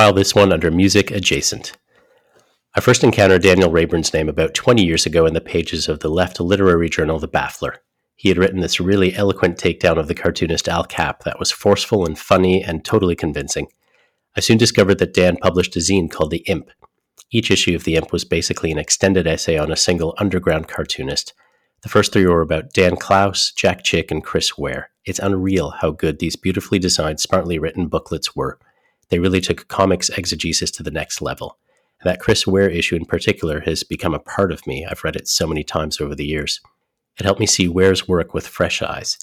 file this one under Music Adjacent. I first encountered Daniel Raeburn's name about 20 years ago in the pages of the left literary journal The Baffler. He had written this really eloquent takedown of the cartoonist Al Capp that was forceful and funny and totally convincing. I soon discovered that Dan published a zine called The Imp. Each issue of The Imp was basically an extended essay on a single underground cartoonist. The first three were about Dan Clowes, Jack Chick, and Chris Ware. It's unreal how good these beautifully designed, smartly written booklets were. They really took comics exegesis to the next level. That Chris Ware issue in particular has become a part of me. I've read it so many times over the years. It helped me see Ware's work with fresh eyes.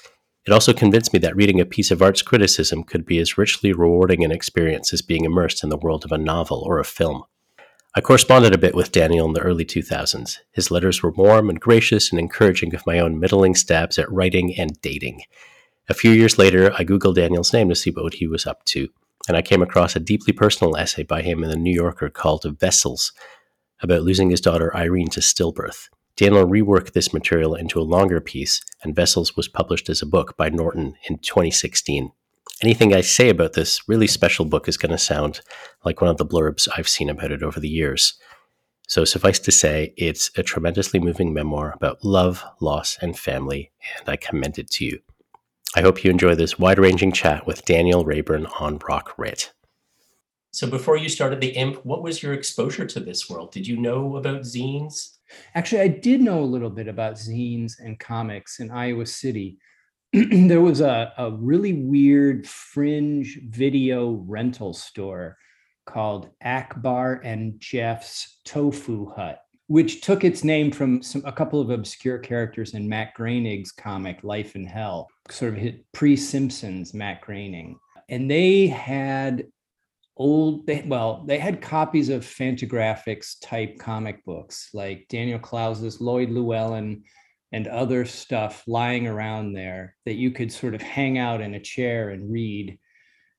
It also convinced me that reading a piece of art's criticism could be as richly rewarding an experience as being immersed in the world of a novel or a film. I corresponded a bit with Daniel in the early 2000s. His letters were warm and gracious and encouraging of my own middling stabs at writing and dating. A few years later, I Googled Daniel's name to see what he was up to, and I came across a deeply personal essay by him in the New Yorker called Vessels about losing his daughter Irene to stillbirth. Daniel reworked this material into a longer piece, and Vessels was published as a book by Norton in 2016 anything I say about this really special book is going to sound like one of the blurbs I've seen about it over the years. So, suffice to say, it's a tremendously moving memoir about love, loss, and family, and I commend it to you. I hope you enjoy this wide ranging chat with Daniel Raeburn on Rock Writ. So, before you started the Imp, what was your exposure to this world? Did you know about zines? Actually, I did know a little bit about zines and comics in Iowa City. there was a, a really weird fringe video rental store called Akbar and Jeff's Tofu Hut, which took its name from some, a couple of obscure characters in Matt Groening's comic Life in Hell, sort of pre Simpsons Matt Groening. And they had old, they, well, they had copies of Fantagraphics type comic books like Daniel Clowes's Lloyd Llewellyn and other stuff lying around there that you could sort of hang out in a chair and read.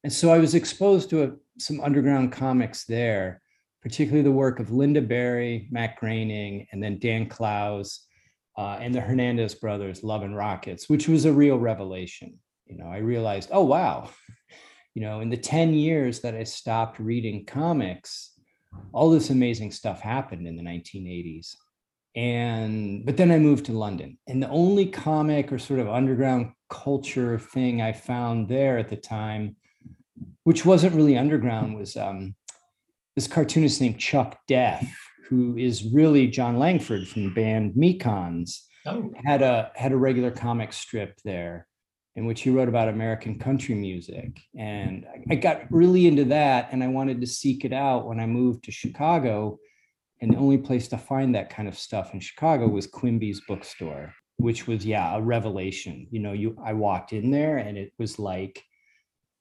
And so I was exposed to a, some underground comics there, particularly the work of Lynda Barry, Matt Groening, and then Dan Clowes uh, and the Hernandez brothers, Love and Rockets, which was a real revelation. You know, I realized, oh, wow, you know, in the 10 years that I stopped reading comics, all this amazing stuff happened in the 1980s and but then i moved to london and the only comic or sort of underground culture thing i found there at the time which wasn't really underground was um, this cartoonist named chuck death who is really jon langford from the band mekons oh. had a had a regular comic strip there in which he wrote about american country music and I, I got really into that and i wanted to seek it out when i moved to chicago and the only place to find that kind of stuff in Chicago was Quimby's bookstore, which was, yeah, a revelation. You know, you I walked in there and it was like,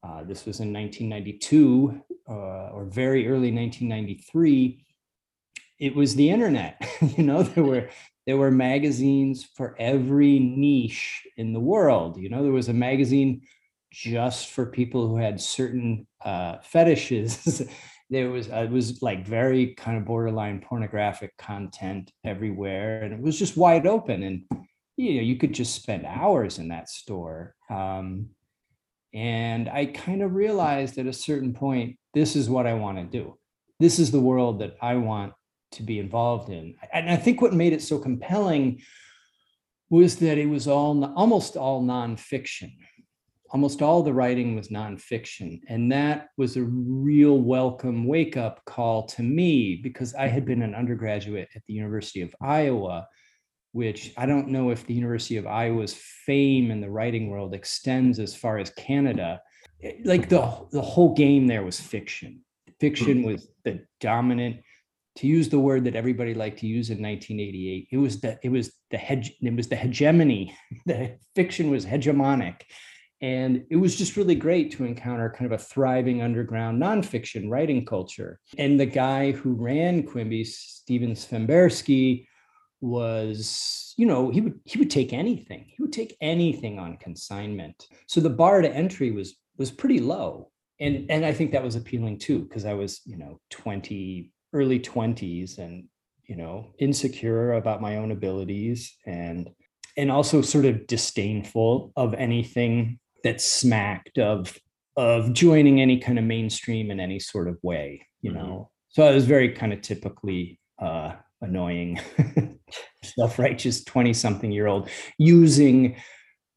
uh, this was in 1992 uh, or very early 1993. It was the internet. you know, there were there were magazines for every niche in the world. You know, there was a magazine just for people who had certain uh, fetishes there was uh, it was like very kind of borderline pornographic content everywhere and it was just wide open and you know you could just spend hours in that store um, and i kind of realized at a certain point this is what i want to do. This is the world that i want to be involved in. And i think what made it so compelling was that it was all almost all nonfiction. Almost all the writing was nonfiction. And that was a real welcome wake up call to me because I had been an undergraduate at the University of Iowa, which I don't know if the University of Iowa's fame in the writing world extends as far as Canada. Eh, like the, the whole game there was fiction. Fiction hmm. was the dominant to use the word that everybody liked to use in 1988 it was the it was the hedge it was the hegemony the fiction was hegemonic and it was just really great to encounter kind of a thriving underground nonfiction writing culture. And the guy who ran Quimby, Steven Svymbersky, was, you know, he would he would take anything. He would take anything on consignment. So the bar to entry was was pretty low. And and I think that was appealing too, because I was, you know, 20, early 20s and, you know, insecure about my own abilities and and also sort of disdainful of anything that smacked of of joining any kind of mainstream in any sort of way, you mm-hmm. know. So I was very kind of typically uh, annoying, self-righteous 20-something year old using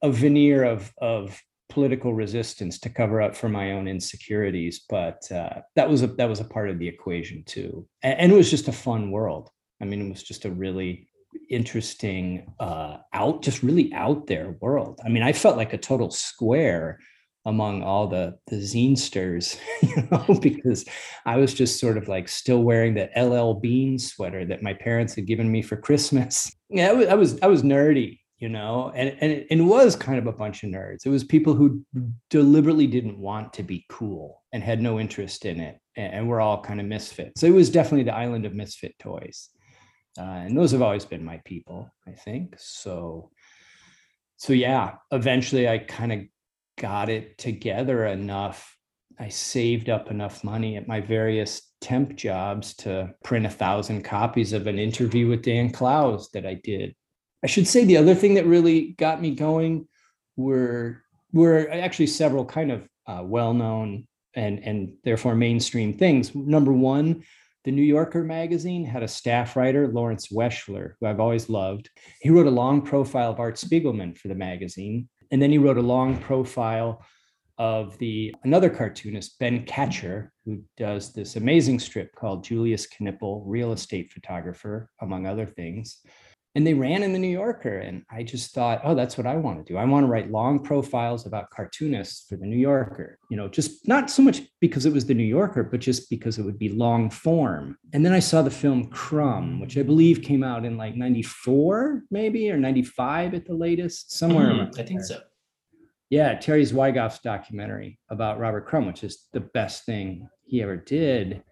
a veneer of of political resistance to cover up for my own insecurities. But uh, that was a that was a part of the equation too, and, and, it was just a fun world. I mean, it was just a really interesting uh, out, just really out there world. I mean, I felt like a total square among all the the zinesters, you know, because I was just sort of like still wearing the LL Bean sweater that my parents had given me for Christmas. Yeah, I was I was, I was nerdy, you know, and and it, and it was kind of a bunch of nerds. It was people who deliberately didn't want to be cool and had no interest in it, and, and we're all kind of misfits. So it was definitely the island of misfit toys, uh, and those have always been my people, I think. So. So yeah, eventually I kind of got it together enough. I saved up enough money at my various temp jobs to print a thousand copies of an interview with Dan Clowes that I did. I should say the other thing that really got me going were were actually several kind of uh, well-known and and therefore mainstream things. Number one, the New Yorker magazine had a staff writer, Lawrence Weschler, who I've always loved. He wrote a long profile of Art Spiegelman for the magazine. And then he wrote a long profile of the another cartoonist, Ben Katchor, who does this amazing strip called Julius Knipl, Real Estate Photographer, among other things and they ran in the New Yorker. And I just thought, oh, that's what I want to do. I want to write long profiles about cartoonists for the New Yorker, you know, just not so much because it was the New Yorker, but just because it would be long form. And then I saw the film Crumb, which I believe came out in like 94, maybe, or 95 at the latest, somewhere. Mm, I think so. Yeah, Terry Zwigoff's documentary about Robert Crumb, which is the best thing he ever did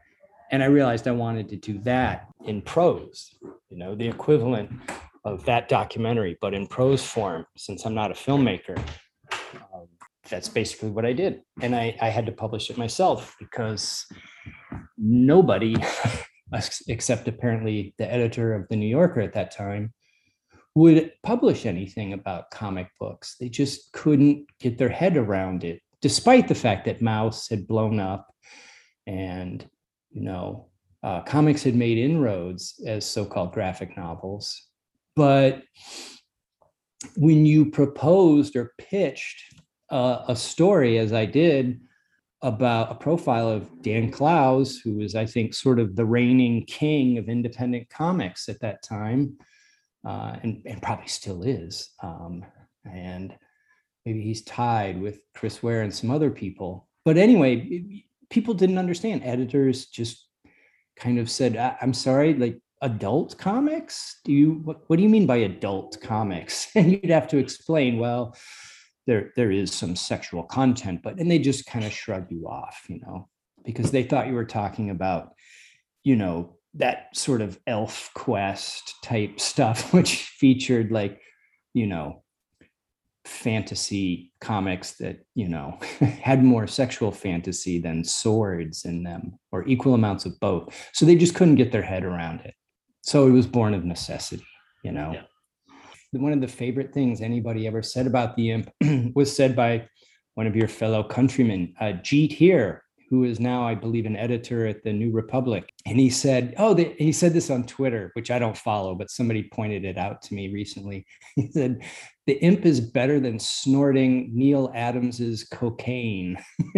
and i realized i wanted to do that in prose you know the equivalent of that documentary but in prose form since i'm not a filmmaker. Um, that's basically what i did. And I, I had to publish it myself because nobody except apparently the editor of the new yorker at that time would publish anything about comic books. They just couldn't get their head around it despite the fact that Maus had blown up and you know, uh, comics had made inroads as so-called graphic novels, but when you proposed or pitched uh, a story, as I did, about a profile of Dan Clowes, who was, I think, sort of the reigning king of independent comics at that time, uh, and, and probably still is. Um, and maybe he's tied with Chris Ware and some other people. But anyway, people didn't understand. Editors just kind of said, "I'm sorry, like adult comics? Do you what, what do you mean by adult comics?" And you'd have to explain, well, there there is some sexual content, but and they just kind of shrug you off, you know, because they thought you were talking about, you know, that sort of Elfquest type stuff, which featured like, you know, fantasy comics that you know had more sexual fantasy than swords in them or equal amounts of both. So they just couldn't get their head around it. So it was born of necessity you know? Yeah. one of the favorite things anybody ever said about the imp was said by one of your fellow countrymen uh, jeet heer who is now, I believe, an editor at the New Republic. And he said, Oh, they, he said this on Twitter, which I don't follow, but somebody pointed it out to me recently. He said, The imp is better than snorting Neal Adams's cocaine.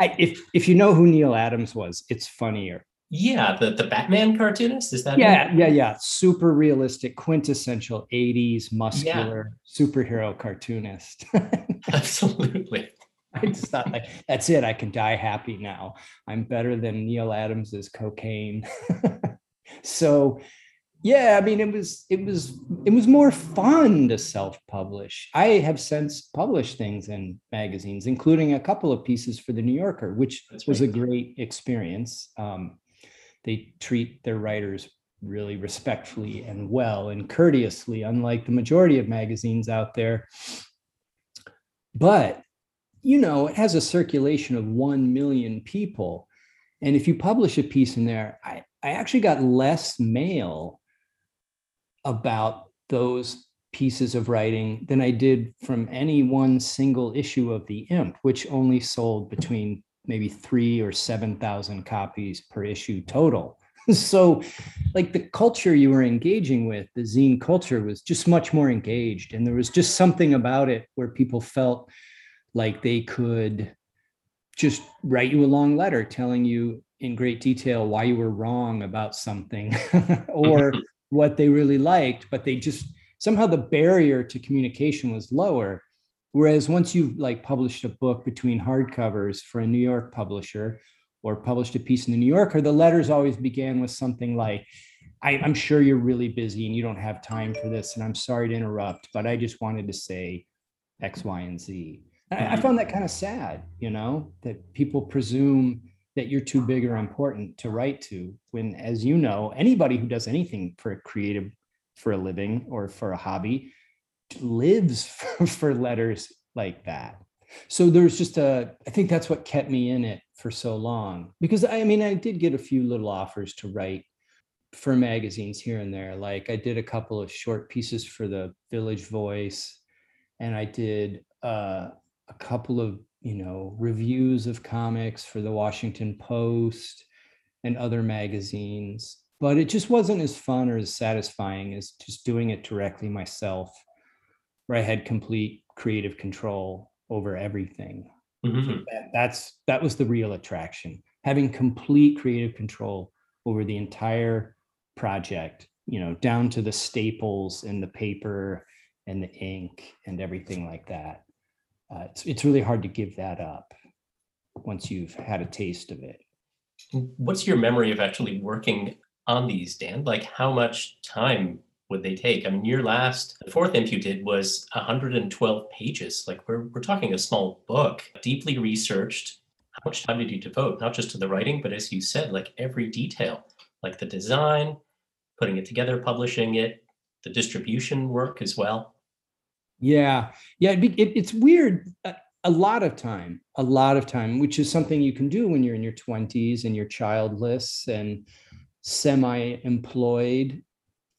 I, if, if you know who Neal Adams was, it's funnier. Yeah, the, the Batman cartoonist is that? Yeah, him? yeah, yeah. Super realistic, quintessential '80s muscular yeah. superhero cartoonist. Absolutely. I just thought like that's it. I can die happy now. I'm better than Neal Adams's cocaine. so yeah, I mean it was it was it was more fun to self-publish. I have since published things in magazines, including a couple of pieces for the New Yorker, which that's was right. a great experience. Um, they treat their writers really respectfully and well and courteously, unlike the majority of magazines out there. But you know, it has a circulation of 1 million people. And if you publish a piece in there, I, I actually got less mail about those pieces of writing than I did from any one single issue of the Imp, which only sold between maybe three or 7,000 copies per issue total. so, like the culture you were engaging with, the zine culture was just much more engaged. And there was just something about it where people felt like they could just write you a long letter telling you in great detail why you were wrong about something or mm-hmm. what they really liked, but they just somehow the barrier to communication was lower. Whereas once you've like published a book between hardcovers for a New York publisher or published a piece in the New Yorker, the letters always began with something like, I, am sure you're really busy and you don't have time for this, and I'm sorry to interrupt, but I just wanted to say X, Y, and Z. I, I mm-hmm. found that kind of sad, you know, that people presume that you're too big or important to write to when as you know anybody who does anything for a creative for a living or for a hobby lives for, for letters like that. So there's just a i think that's what kept me in it for so long. Because i mean i did get a few little offers to write for magazines here and there. Like i did a couple of short pieces for the village voice and i did uh, a couple of you know, reviews of comics for the Washington Post and other magazines. But it just wasn't as fun or as satisfying as just doing it directly myself, where I had complete creative control over everything. Mm-hmm. That, that's that was the real attraction. Having complete creative control over the entire project, you know, down to the staples and the paper and the ink and everything like that uh, it's, it's really hard to give that up once you've had a taste of it. What's your memory of actually working on these, Dan? Like, how much time would they take? I mean, your last, the fourth imp you did was 112 pages. Like, we're, we're talking a small book, deeply researched. How much time did you devote, not just to the writing, but as you said, like every detail, like the design, putting it together, publishing it, the distribution work as well? Yeah, yeah. It, it, it's weird. A, a lot of time, a lot of time, which is something you can do when you're in your 20s and you're childless and semi-employed.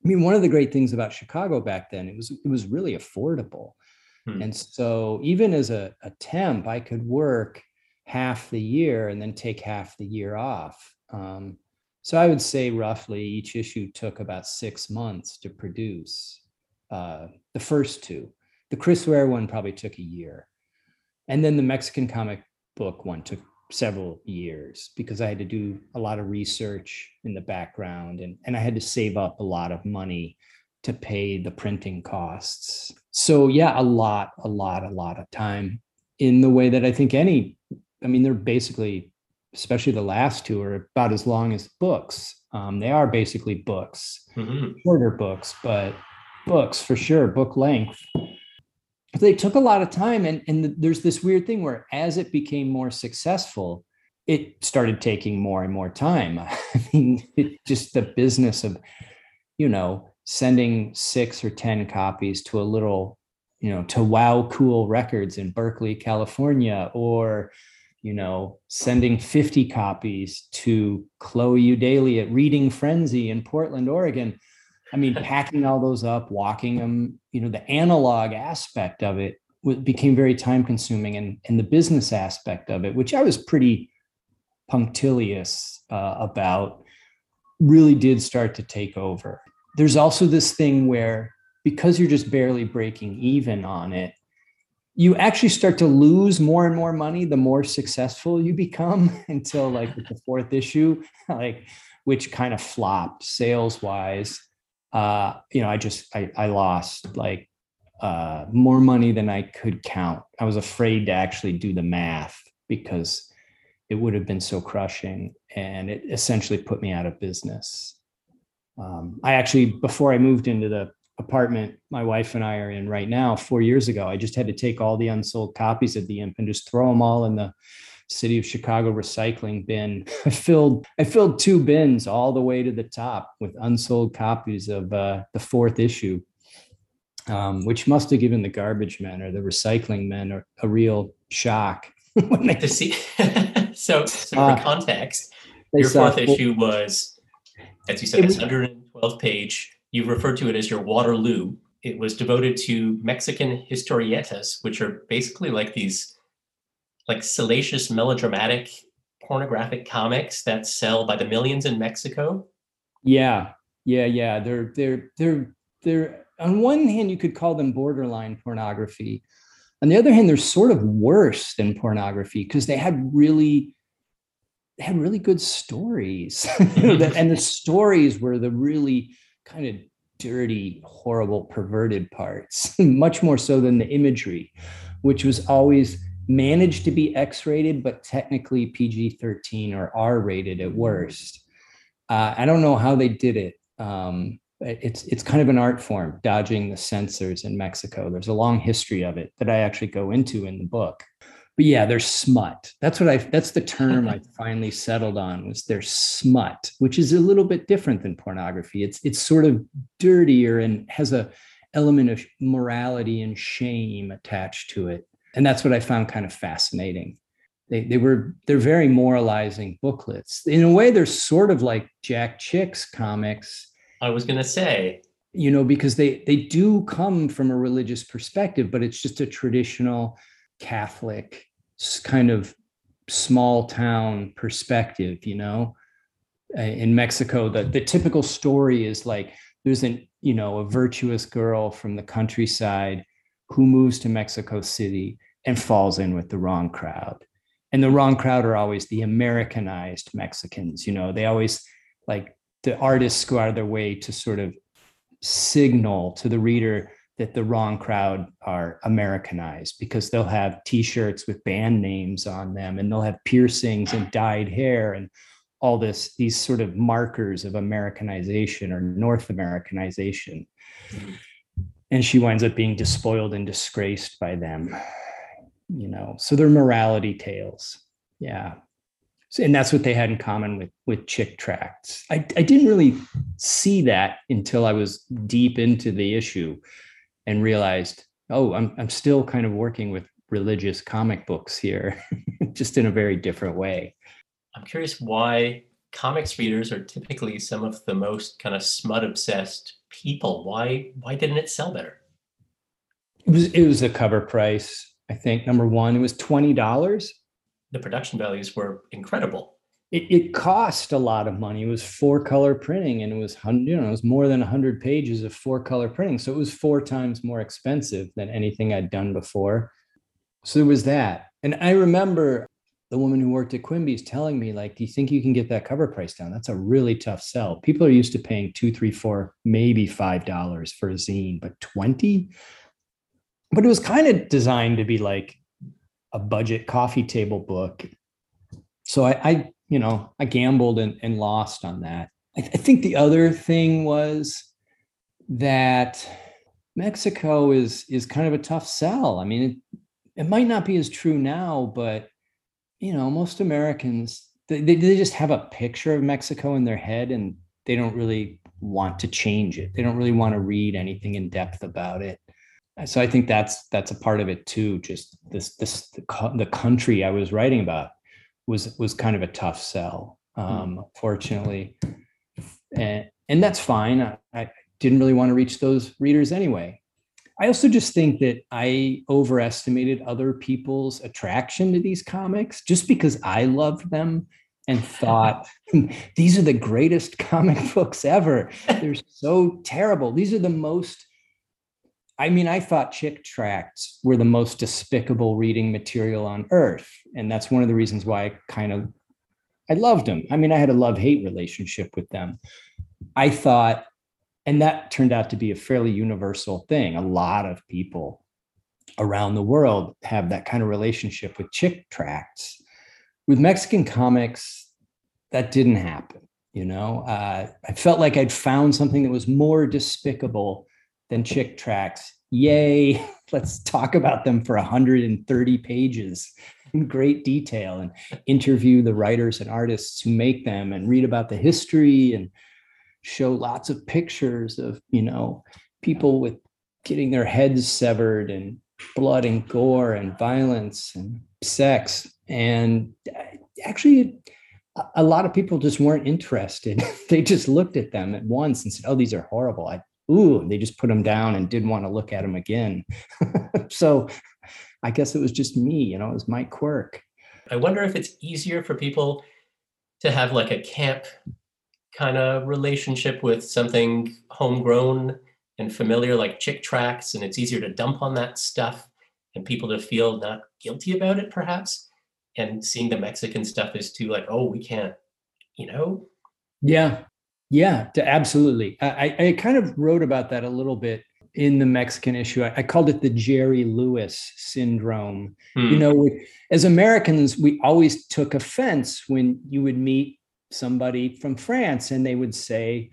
I mean, one of the great things about Chicago back then, it was it was really affordable. Hmm. And so even as a, a temp, I could work half the year and then take half the year off. Um, so I would say roughly each issue took about six months to produce. Uh, the first two. The Chris Ware one probably took a year. And then the Mexican comic book one took several years because I had to do a lot of research in the background and, and I had to save up a lot of money to pay the printing costs. So yeah, a lot, a lot, a lot of time in the way that I think any, I mean, they're basically, especially the last two are about as long as books. Um, they are basically books, mm-hmm. shorter books, but books for sure, book length they took a lot of time and, and there's this weird thing where as it became more successful it started taking more and more time. I mean it just the business of you know sending six or ten copies to a little you know to wow cool records in berkeley california or you know sending 50 copies to chloe eudaly at reading frenzy in portland oregon I mean, packing all those up, walking them, you know, the analog aspect of it became very time consuming and, and the business aspect of it, which I was pretty punctilious uh, about, really did start to take over. There's also this thing where because you're just barely breaking even on it, you actually start to lose more and more money the more successful you become until like the fourth issue, like which kind of flopped sales wise uh, you know, I just I, I lost like uh, more money than I could count. I was afraid to actually do the math because it would have been so crushing, and it essentially put me out of business. Um, I actually, before I moved into the apartment my wife and I are in right now, four years ago, I just had to take all the unsold copies of the Imp and just throw them all in the city of Chicago recycling bin. I filled I filled two bins all the way to the top with unsold copies of uh, the fourth issue, um, which must have given the garbage men or the recycling men a, a real shock. when they, to see, so, so for uh, context, your fourth issue was, as you said, it's 112 page. You referred to it as your Waterloo it was devoted to Mexican historietas, which are basically like these like salacious, melodramatic, pornographic comics that sell by the millions in Mexico. Yeah, yeah, yeah. They're they're they're they're on one hand you could call them borderline pornography. On the other hand, they're sort of worse than pornography because they had really they had really good stories. and the stories were the really kind of dirty, horrible, perverted parts, much more so than the imagery, which was always managed to be X rated, but technically PG 13 or R rated at worst. Uh, I don't know how they did it. Um, it's it's kind of an art form, dodging the censors in Mexico. There's a long history of it that I actually go into in the book but yeah, they're smut. That's what I that's the term I finally settled on was their smut, which is a little bit different than pornography. It's it's sort of dirtier and has a element of morality and shame attached to it. And that's what I found kind of fascinating. They, they were they're very moralizing booklets. In a way, they're sort of like Jack Chick's comics. I was gonna say. You know, because they they do come from a religious perspective, but it's just a traditional Catholic kind of small town perspective, you know. In Mexico, the, the typical story is like there's an, you know, a virtuous girl from the countryside who moves to Mexico City and falls in with the wrong crowd. And the wrong crowd are always the Americanized Mexicans, you know, they always like the artists go out of their way to sort of signal to the reader that the wrong crowd are Americanized because they'll have T-shirts with band names on them, and they'll have piercings and dyed hair and all this these sort of markers of Americanization or North Americanization. Mm-hmm. And she winds up being despoiled and disgraced by them. You know, so they're morality tales. Yeah. So, and that's what they had in common with with chick tracts. I, I didn't really see that until I was deep into the issue and realized, oh, I'm I'm still kind of working with religious comic books here, just in a very different way. I'm curious why comics readers are typically some of the most kind of smut obsessed people. Why why didn't it sell better? It was it was a cover price. I think number one, it was twenty dollars. The production values were incredible it, it cost a lot of money. It was four color printing and it was you know it was more than 100 pages of four color printing. So it was four times more expensive than anything I'd done before. So there was that. And I remember the woman who worked at Quimby's telling me, like, do you think you can get that cover price down? That's a really tough sell. People are used to paying two, three, four, maybe five dollars for a zine, but 20? But it was kind of designed to be like a budget coffee table book. So I, I you know, I gambled and, and lost on that. I, th- I think the other thing was that Mexico is is kind of a tough sell. I mean, it, it might not be as true now, but you know, most Americans they, they just have a picture of Mexico in their head and they don't really want to change it. They don't really want to read anything in depth about it. So I think that's that's a part of it too. Just this this the, the country I was writing about was was kind of a tough sell, hmm. um, fortunately, and and that's fine. I, I didn't really want to reach those readers anyway. I also just think that I overestimated other people's attraction to these comics just because I loved them and thought these are the greatest comic books ever. They're so terrible. These are the most I mean, I thought chick tracts were the most despicable reading material on earth. And that's one of the reasons why I kind of I loved them. I mean, I had a love-hate relationship with them. I thought, and that turned out to be a fairly universal thing. A lot of people around the world have that kind of relationship with chick tracts. With Mexican comics, that didn't happen. You know, uh, I felt like I'd found something that was more despicable than chick tracts. Yay, let's talk about them for 130 pages in great detail and interview the writers and artists who make them and read about the history and show lots of pictures of, you know, people with getting their heads severed and blood and gore and violence and sex. And uh, actually, a lot of people just weren't interested. they just looked at them at once and said, "Oh, these are horrible. I ooh, they just put them down and didn't want to look at them again. so I guess it was just me, you know, it was my quirk. I wonder if it's easier for people to have like a camp kind of relationship with something homegrown and familiar like Chick tracts and it's easier to dump on that stuff and people to feel not guilty about it, perhaps. And seeing the Mexican stuff is too like, oh, we can't, you know? Yeah, yeah, to, absolutely. I, I kind of wrote about that a little bit in the Mexican issue. I, I called it the Jerry Lewis syndrome. Hmm. You know, we, as Americans, we always took offense when you would meet somebody from France and they would say,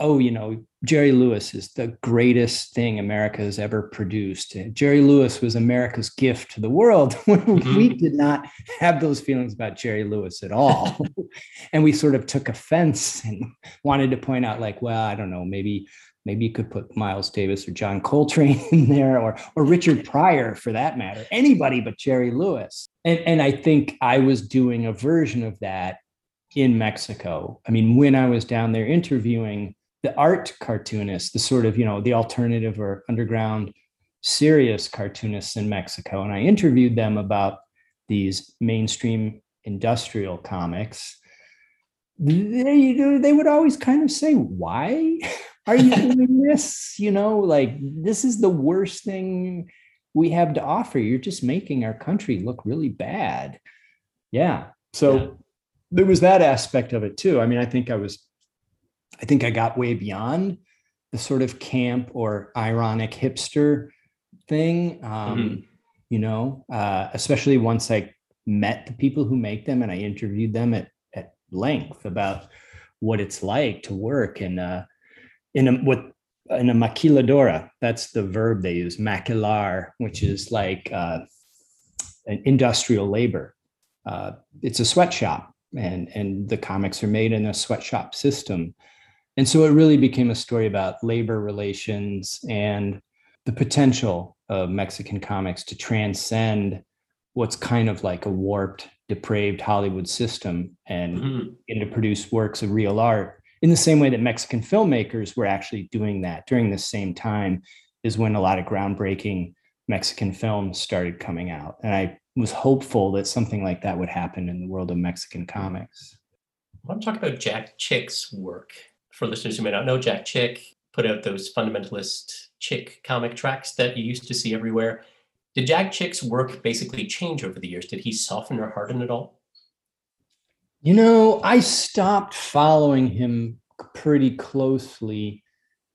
oh, you know, Jerry Lewis is the greatest thing America has ever produced. Jerry Lewis was America's gift to the world. mm-hmm. we did not have those feelings about Jerry Lewis at all. and we sort of took offense and wanted to point out, like, well, I don't know, maybe maybe you could put Miles Davis or John Coltrane in there or or Richard Pryor for that matter, anybody but Jerry Lewis. And, and I think I was doing a version of that in Mexico. I mean, when I was down there interviewing the art cartoonists, the sort of, you know, the alternative or underground serious cartoonists in Mexico. And I interviewed them about these mainstream industrial comics. They, they would always kind of say, Why are you doing this? You know, like this is the worst thing we have to offer. You're just making our country look really bad. Yeah. So yeah. there was that aspect of it too. I mean, I think I was I think I got way beyond the sort of camp or ironic hipster thing. Um, mm-hmm. You know, uh, especially once I met the people who make them and I interviewed them at at length about what it's like to work in a in a what in a maquiladora. That's the verb they use, maquilar, which is like uh, an industrial labor. Uh, it's a sweatshop, and and the comics are made in a sweatshop system and so it really became a story about labor relations and the potential of Mexican comics to transcend what's kind of like a warped, depraved Hollywood system and, mm-hmm. and to produce works of real art in the same way that Mexican filmmakers were actually doing that during the same time is when a lot of groundbreaking Mexican films started coming out. And I was hopeful that something like that would happen in the world of Mexican comics. I want to talk about Jack Chick's work for listeners who may not know, Jack Chick put out those fundamentalist Chick comic tracts that you used to see everywhere. Did Jack Chick's work basically change over the years? Did he soften or harden at all? You know, I stopped following him pretty closely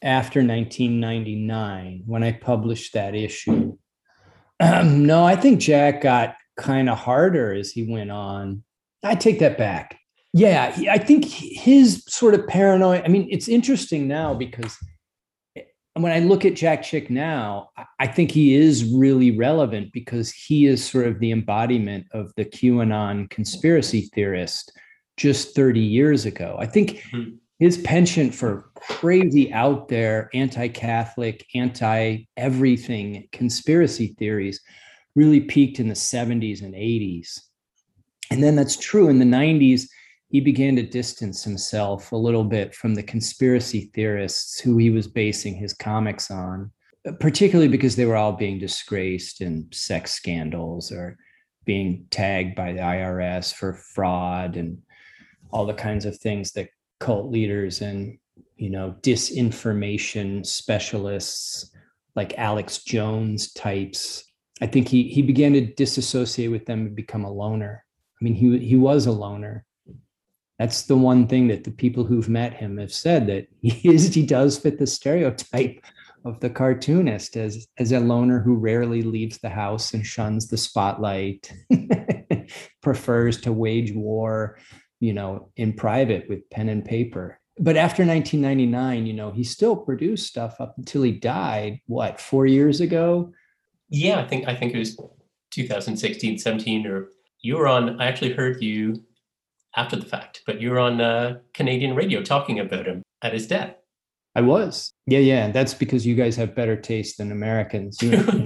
after 1999 when I published that issue. Um, no, I think Jack got kind of harder as he went on. I take that back yeah i think his sort of paranoia i mean it's interesting now because eh, when i look at jack chick now i think he is really relevant because he is sort of the embodiment of the qanon conspiracy theorist just 30 years ago i think mm-hmm. his penchant for crazy out there anti-catholic anti-everything conspiracy theories really peaked in the 70s and 80s and then that's true in the 90s he began to distance himself a little bit from the conspiracy theorists who he was basing his comics on, particularly because they were all being disgraced in sex scandals or being tagged by the IRS for fraud and all the kinds of things that cult leaders and you know disinformation specialists like Alex Jones types I think he he began to disassociate with them and become a loner. I mean he he was a loner that's the one thing that the people who've met him have said that he is he does fit the stereotype of the cartoonist as as a loner who rarely leaves the house and shuns the spotlight prefers to wage war you know in private with pen and paper. But after 1999 you know he still produced stuff up until he died what 4 years ago? Yeah i think i think it was 2016 17 or you were on i actually heard you after the fact, but you were on uh, Canadian radio talking about him at his death. I was. Yeah, yeah. And That's because you guys have better taste than Americans. You, know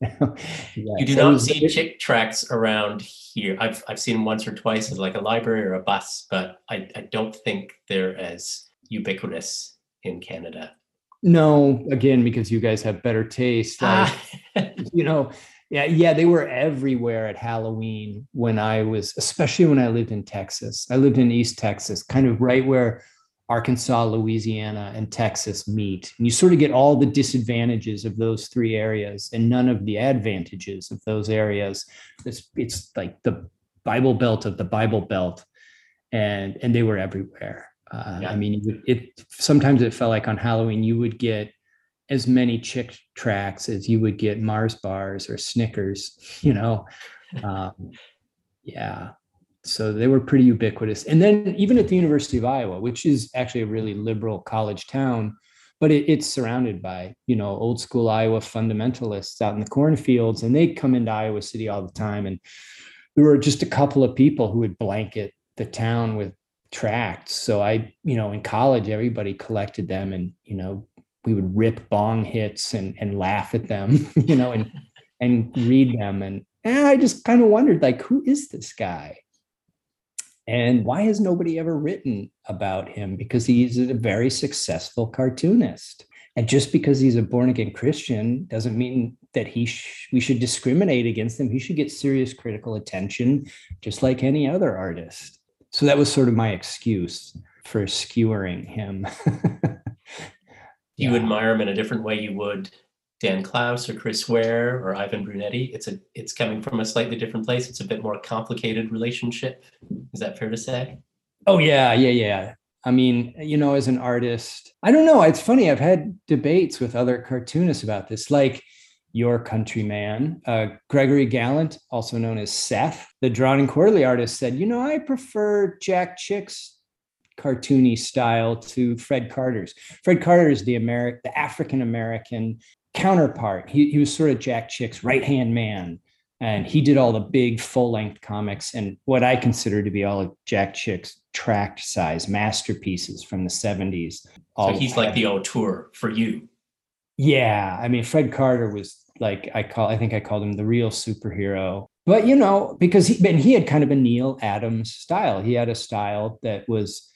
you do not see chick tracts around here. I've I've seen them once or twice as like a library or a bus, but I, I don't think they're as ubiquitous in Canada? No, again, because you guys have better taste. Like, you know, yeah, yeah, they were everywhere at Halloween when I was, especially when I lived in Texas. I lived in East Texas, kind of right where Arkansas, Louisiana, and Texas meet. And you sort of get all the disadvantages of those three areas and none of the advantages of those areas. It's, it's like the Bible Belt of the Bible Belt, and and they were everywhere. Uh, yeah. I mean, it, it sometimes it felt like on Halloween you would get as many chick tracts as you would get Mars bars or Snickers, you know. Um, yeah. So they were pretty ubiquitous. And then even at the University of Iowa, which is actually a really liberal college town, but it, it's surrounded by, you know, old school Iowa fundamentalists out in the cornfields, and they come into Iowa City all the time. And there were just a couple of people who would blanket the town with tracts. So I, you know, in college, everybody collected them and, you know, we would rip bong hits and and laugh at them, you know, and and read them. And, and I just kind of wondered, like, who is this guy? And why has nobody ever written about him? Because he's a very successful cartoonist. And just because he's a born again Christian doesn't mean that he sh- we should discriminate against him. He should get serious critical attention, just like any other artist. So that was sort of my excuse for skewering him. You yeah. admire them in a different way you would Dan Clowes or Chris Ware or Ivan Brunetti? It's a it's coming from a slightly different place. It's a bit more complicated relationship. Is that fair to say? Oh yeah, yeah, yeah. I mean, you know, as an artist, I don't know. It's funny. I've had debates with other cartoonists about this, like your countryman, uh, Gregory Gallant, also known as Seth, the drawn and quarterly artist, said, you know, I prefer Jack Chick's cartoony style to Fred Carter's. Fred Carter is the American, the African American counterpart. He, he was sort of Jack Chick's right hand man. And he did all the big full length comics and what I consider to be all of Jack Chick's tract size masterpieces from the 70s. So he's like the auteur for you. Yeah. I mean, Fred Carter was like, I call, I think I called him the real superhero. But, you know, because he, and he had kind of a Neal Adams style. He had a style that was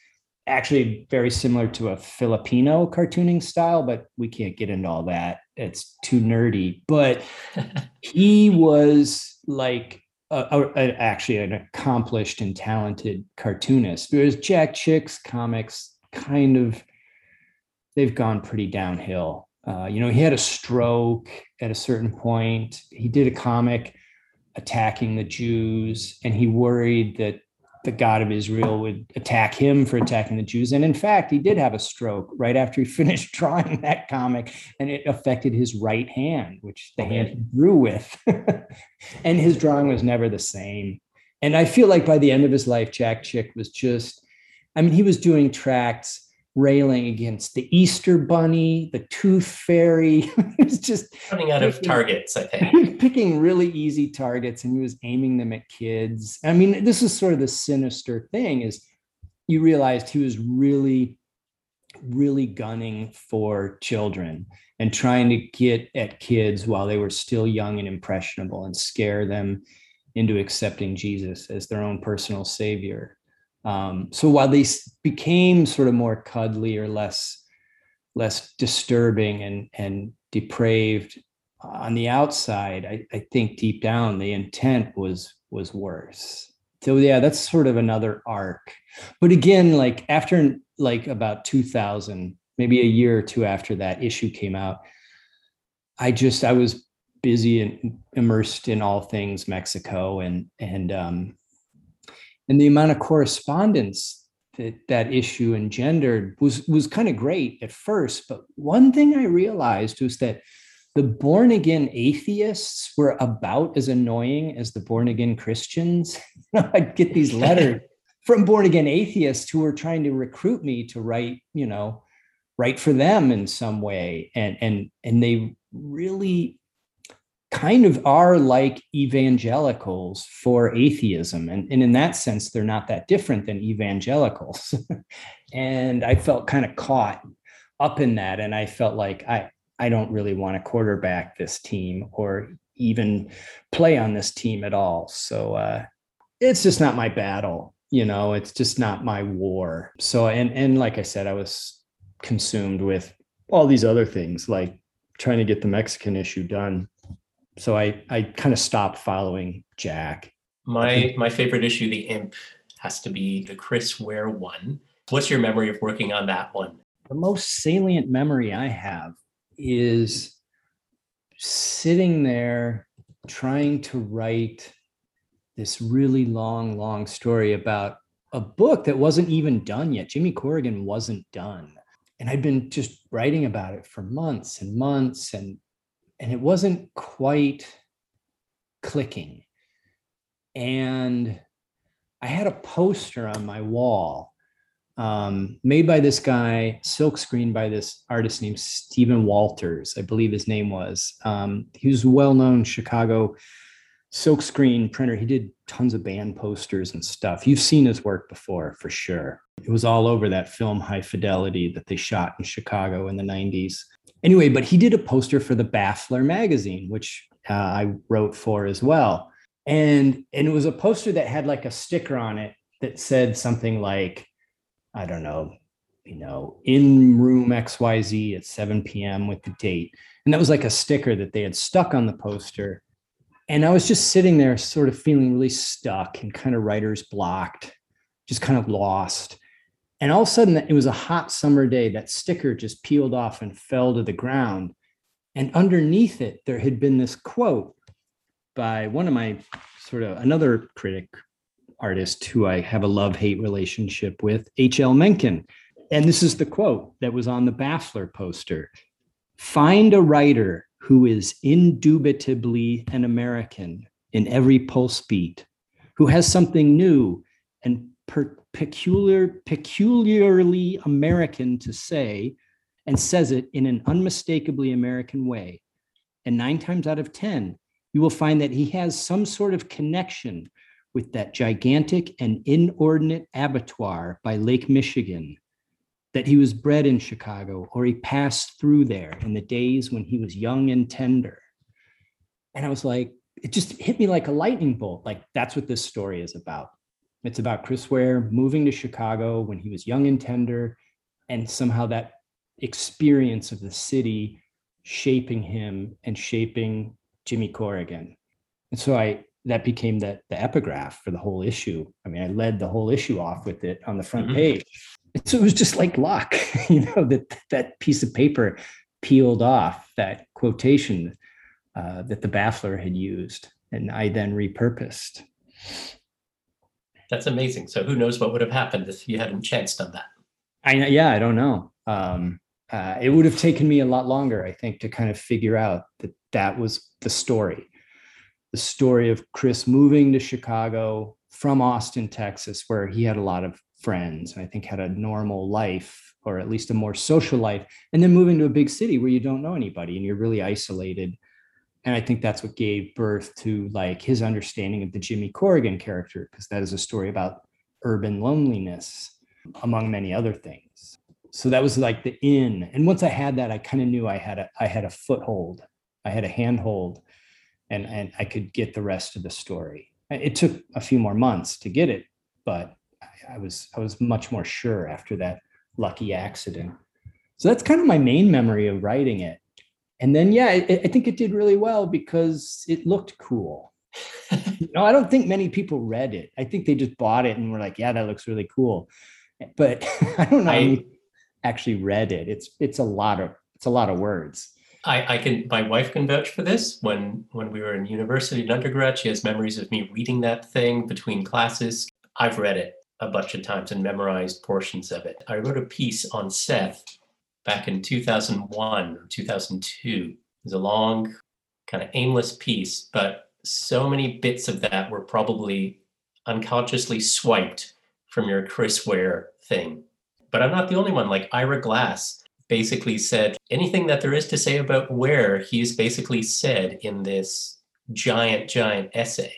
actually very similar to a Filipino cartooning style, but we can't get into all that. It's too nerdy. But he was like a, a, a, actually an accomplished and talented cartoonist. Whereas Jack Chick's comics kind of they've gone pretty downhill. Uh, you know, he had a stroke at a certain point. He did a comic attacking the Jews, and he worried that the God of Israel would attack him for attacking the Jews. And in fact, he did have a stroke right after he finished drawing that comic, and it affected his right hand, which the oh, hand he drew with. and his drawing was never the same. And I feel like by the end of his life, Jack Chick was just, I mean, he was doing tracts railing against the Easter Bunny, the Tooth Fairy. was just running out picking, of targets, I think. picking really easy targets and he was aiming them at kids. I mean, this is sort of the sinister thing is you realized he was really, really gunning for children and trying to get at kids while they were still young and impressionable and scare them into accepting Jesus as their own personal savior. Um, so while they became sort of more cuddly or less less disturbing and and depraved on the outside, I, I think deep down the intent was was worse. So yeah, that's sort of another arc. But again, like after like about 2000, maybe a year or two after that issue came out, I just I was busy and immersed in all things Mexico and and um, and the amount of correspondence that that issue engendered was was kind of great at first but one thing i realized was that the born again atheists were about as annoying as the born again christians. I'd get these letters from born again atheists who were trying to recruit me to write you know write for them in some way. And and and they really kind of are like evangelicals for atheism. And, and in that sense, they're not that different than evangelicals. and I felt kind of caught up in that. And I felt like I, I don't really want to quarterback this team or even play on this team at all. So uh, it's just not my battle. You know, it's just not my war. So, and and like I said, I was consumed with all these other things like trying to get the Mexican issue done. So I I kind of stopped following Jack. My my favorite issue, the Imp, has to be the Chris Ware one. What's your memory of working on that one? The most salient memory I have is sitting there trying to write this really long, long story about a book that wasn't even done yet. Jimmy Corrigan wasn't done. And I'd been just writing about it for months and months and and it wasn't quite clicking. And I had a poster on my wall um, made by this guy, silkscreen by this artist named Stephen Walters, I believe his name was. Um, he was a well-known Chicago silkscreen printer. He did tons of band posters and stuff. You've seen his work before for sure. It was all over that film High Fidelity that they shot in Chicago in the 90s. Anyway, but he did a poster for the Baffler magazine, which uh, I wrote for as well. And and it was a poster that had like a sticker on it that said something like I don't know, you know, in room XYZ at 7 p.m. with the date. And that was like a sticker that they had stuck on the poster. And I was just sitting there, sort of feeling really stuck and kind of writer's blocked, just kind of lost. And all of a sudden, it was a hot summer day. That sticker just peeled off and fell to the ground. And underneath it, there had been this quote by one of my sort of another critic artist who I have a love hate relationship with, H.L. Mencken. And this is the quote that was on the Baffler poster Find a writer who is indubitably an American in every pulse beat, who has something new and per- peculiar, peculiarly American to say, and says it in an unmistakably American way. And nine times out of 10, you will find that he has some sort of connection with that gigantic and inordinate abattoir by Lake Michigan, that he was bred in Chicago or he passed through there in the days when he was young and tender. And I was like, it just hit me like a lightning bolt. Like, that's what this story is about. It's about Chris Ware moving to Chicago when he was young and tender, and somehow that experience of the city shaping him and shaping Jimmy Corrigan. And so I that became the, the epigraph for the whole issue. I mean, I led the whole issue off with it on the front mm-hmm. page. So it was just like luck, you know, that that piece of paper peeled off that quotation uh, that the baffler had used, and I then repurposed. That's amazing. So who knows what would have happened if you hadn't chanced on that? I yeah, I don't know. Um, uh, it would have taken me a lot longer, I think, to kind of figure out that that was the story the story of Chris moving to Chicago from Austin, Texas, where he had a lot of friends and I think had a normal life or at least a more social life, and then moving to a big city where you don't know anybody and you're really isolated. And I think that's what gave birth to like his understanding of the Jimmy Corrigan character, because that is a story about urban loneliness, among many other things. So that was like the in. And once I had that, I kind of knew I had a I had a foothold, I had a handhold and and I could get the rest of the story. It took a few more months to get it, but I, I was I was much more sure after that lucky accident. So that's kind of my main memory of writing it. And then yeah, I, I think it did really well because it looked cool. you know, I don't think many people read it. I think they just bought it and were like, "Yeah, that looks really cool." But I don't know. I, actually read it. It's it's a lot of it's a lot of words. I, I can my wife can vouch for this. When when we were in university and undergrad, she has memories of me reading that thing between classes. I've read it a bunch of times and memorized portions of it. I wrote a piece on Seth back in 2001 or 2002. It was a long, kind of aimless piece, but so many bits of that were probably unconsciously swiped from your Chris Ware thing. But I'm not the only one. Like Ira Glass basically said anything that there is to say about Ware, he's basically said in this giant, giant essay.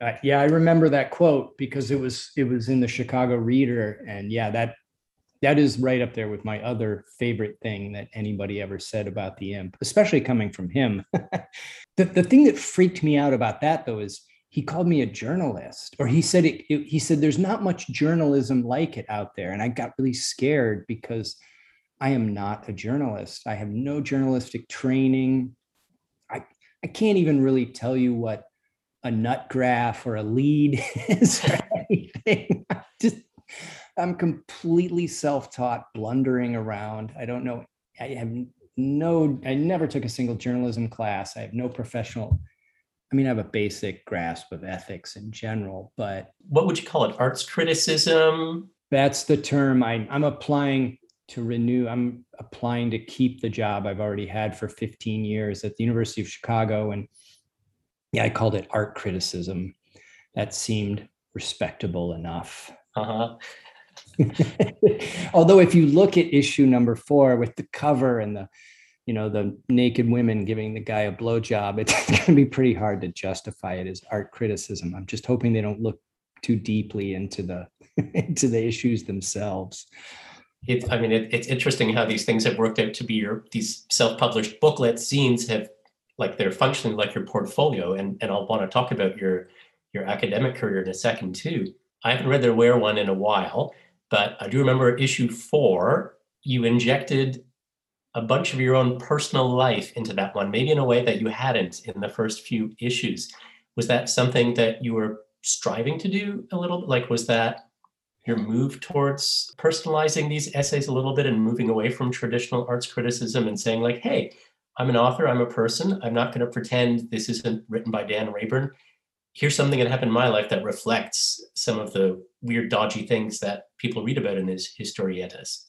Uh, yeah, I remember that quote because it was it was in the Chicago Reader, and yeah, that that is right up there with my other favorite thing that anybody ever said about the imp, especially coming from him. the, the thing that freaked me out about that though is he called me a journalist or he said it, it, he said there's not much journalism like it out there and i got really scared because I am not a journalist. I have no journalistic training. I, I can't even really tell you what a nut graph or a lead is or anything. I just I'm completely self-taught, blundering around. I don't know. I have no, I never took a single journalism class. I have no professional I mean, I have a basic grasp of ethics in general, but what would you call it? Arts criticism? That's the term I, I'm applying to renew. I'm applying to keep the job I've already had for 15 years at the University of Chicago. And yeah, I called it art criticism. That seemed respectable enough. Uh-huh. Although, if you look at issue number four with the cover and the you know the naked women giving the guy a blowjob it's going to be pretty hard to justify it as art criticism. I'm just hoping they don't look too deeply into the into the issues themselves. It, i mean it, it's interesting how these things have worked out to be your these self-published booklets zines have like they're functioning like your portfolio and and i'll want to talk about your your academic career in a second too. I haven't read the where one in a while but i do remember issue four you injected a bunch of your own personal life into that one, maybe in a way that you hadn't in the first few issues. Was that something that you were striving to do a little bit? Like, was that your move towards personalizing these essays a little bit and moving away from traditional arts criticism and saying, like, hey, I'm an author, I'm a person, I'm not going to pretend this isn't written by Dan Raeburn. Here's something that happened in my life that reflects some of the weird, dodgy things that people read about in his historietas.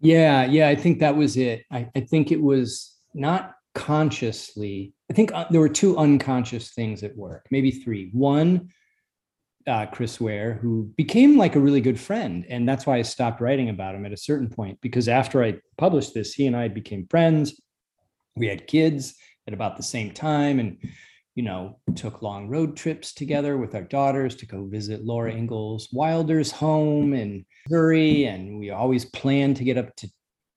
Yeah, yeah, I think that was it. I, I think it was not consciously. I think uh, there were two unconscious things at work, maybe three. One, uh, Chris Ware, who became like a really good friend, and that's why I stopped writing about him at a certain point. Because after I published this, he and I became friends. We had kids at about the same time, and you know, took long road trips together with our daughters to go visit Laura Ingalls Wilder's home in Missouri. And we always planned to get up to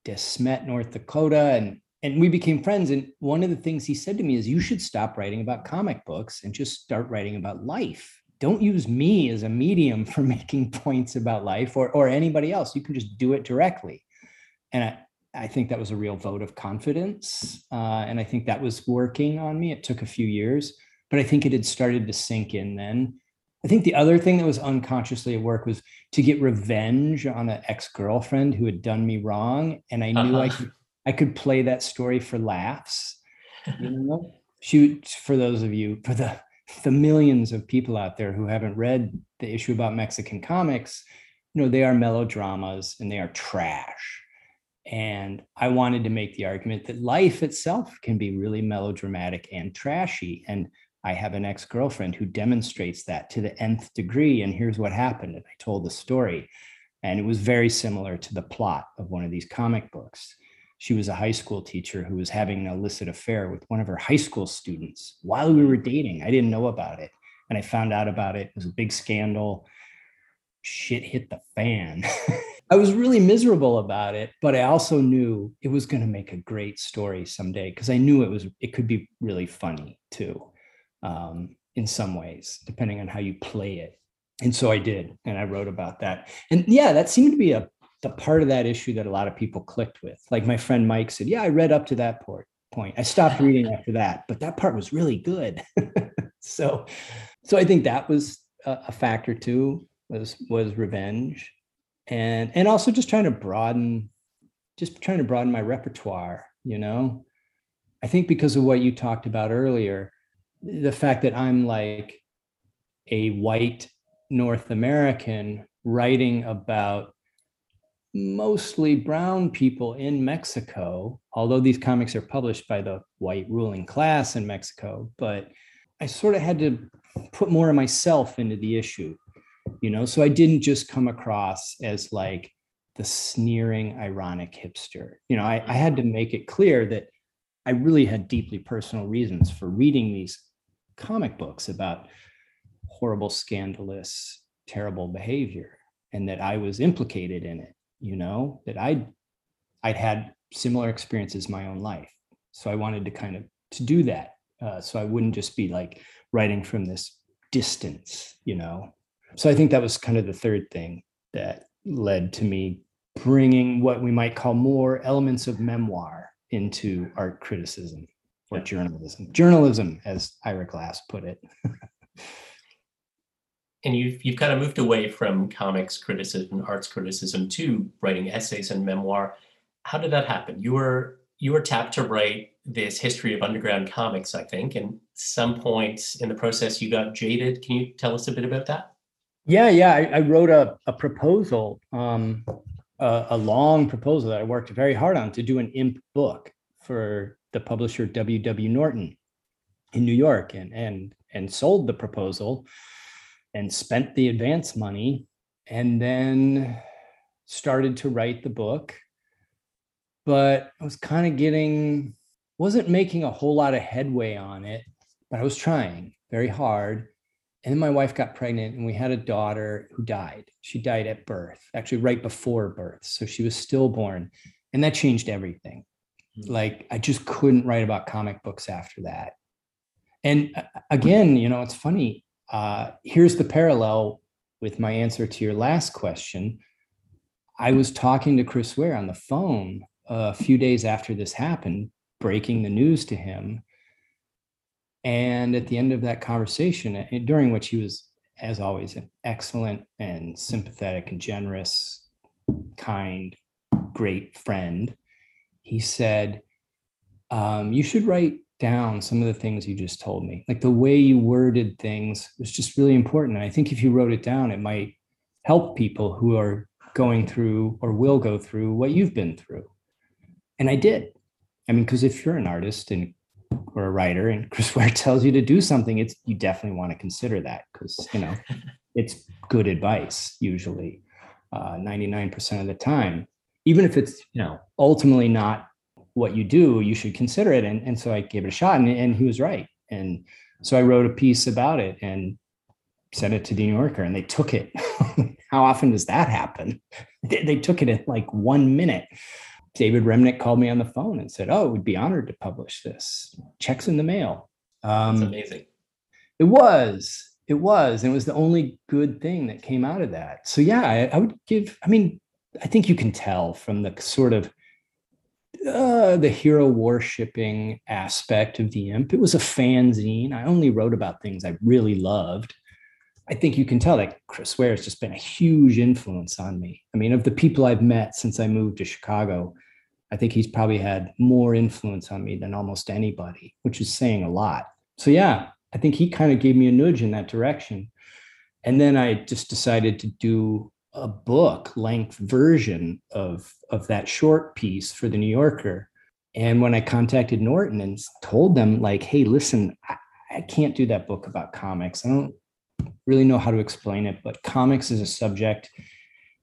De Smet, North Dakota. And, and we became friends. And one of the things he said to me is, you should stop writing about comic books and just start writing about life. Don't use me as a medium for making points about life or, or anybody else. You can just do it directly. And I, I think that was a real vote of confidence. Uh, and I think that was working on me. It took a few years, but I think it had started to sink in then. I think the other thing that was unconsciously at work was to get revenge on an ex-girlfriend who had done me wrong. And I knew uh-huh. I could I could play that story for laughs. You know? Shoot, for those of you, for the the millions of people out there who haven't read the issue about Mexican comics, you know, they are melodramas and they are trash and I wanted to make the argument that life itself can be really melodramatic and trashy. And I have an ex girlfriend who demonstrates that to the nth degree. And here's what happened. And I told the story. And it was very similar to the plot of one of these comic books. She was a high school teacher who was having an illicit affair with one of her high school students while we were dating. I didn't know about it. And I found out about it. It was a big scandal. Shit hit the fan. I was really miserable about it, but I also knew it was going to make a great story someday because I knew it was it could be really funny too, um, in some ways, depending on how you play it. And so I did, and I wrote about that. And yeah, that seemed to be a the part of that issue that a lot of people clicked with. Like my friend Mike said, "Yeah, I read up to that point. Point. I stopped reading after that, but that part was really good." so, so I think that was a, a factor too. Was was revenge. And and also just trying to broaden just trying to broaden my repertoire you know? I think because of what you talked about earlier the fact that i'm like a white north american writing about mostly brown people in mexico although these comics are published by the white ruling class in mexico but i sort of had to put more of myself into the issue you know? So i didn't just come across as like the sneering ironic hipster. You know I, I had to make it clear that i really had deeply personal reasons for reading these comic books about horrible scandalous terrible behavior and that i was implicated in it you know? That i'd i'd had similar experiences in my own life. So i wanted to kind of to do that uh, so i wouldn't just be like writing from this distance you know so I think that was kind of the third thing that led to me bringing what we might call more elements of memoir into art criticism or yeah. journalism. Journalism, as Ira Glass put it. and you've you've kind of moved away from comics criticism, arts criticism to writing essays and memoir. How did that happen? You were you were tapped to write this history of underground comics, I think, and some points in the process you got jaded. Can you tell us a bit about that? Yeah, yeah. I, I wrote a, a proposal, um, a, a, long proposal that I worked very hard on to do an imp book for the publisher W.W. Norton in New York and and and sold the proposal and spent the advance money and then started to write the book but I was kind of getting wasn't making a whole lot of headway on it but I was trying very hard and then my wife got pregnant and we had a daughter who died. She died at birth actually right before birth so she was stillborn and that changed everything. Mm-hmm. like i just couldn't write about comic books after that. And again you know it's funny uh, here's the parallel with my answer to your last question. I was talking to chris ware on the phone a few days after this happened breaking the news to him and at the end of that conversation, eh, during which he was, as always, an excellent and sympathetic and generous, kind, great friend, he said, um, You should write down some of the things you just told me. Like the way you worded things was just really important. And I think if you wrote it down, it might help people who are going through or will go through what you've been through. And I did. I mean, because if you're an artist and or a writer and Chris Ware tells you to do something, it's you definitely want to consider that because you know it's good advice usually, uh, 99% of the time. Even if it's you know ultimately not what you do, you should consider it. And, and so I gave it a shot and, and he was right. And so I wrote a piece about it and sent it to the New Yorker and they took it. How often does that happen? They, they took it in like one minute. David Remnick called me on the phone and said, "Oh, we'd be honored to publish this. Checks in the mail." Um, That's amazing. It was. It was, and it was the only good thing that came out of that. So yeah, I, I would give. I mean, I think you can tell from the sort of uh, the hero worshipping aspect of the imp. It was a fanzine. I only wrote about things I really loved. I think you can tell that Chris Ware has just been a huge influence on me. I mean, of the people I've met since I moved to Chicago, I think he's probably had more influence on me than almost anybody, which is saying a lot. So yeah, I think he kind of gave me a nudge in that direction. And then I just decided to do a book length version of, of that short piece for the New Yorker. And when I contacted Norton and told them, like, hey, listen, I, I can't do that book about comics. I don't really know how to explain it, but comics as a subject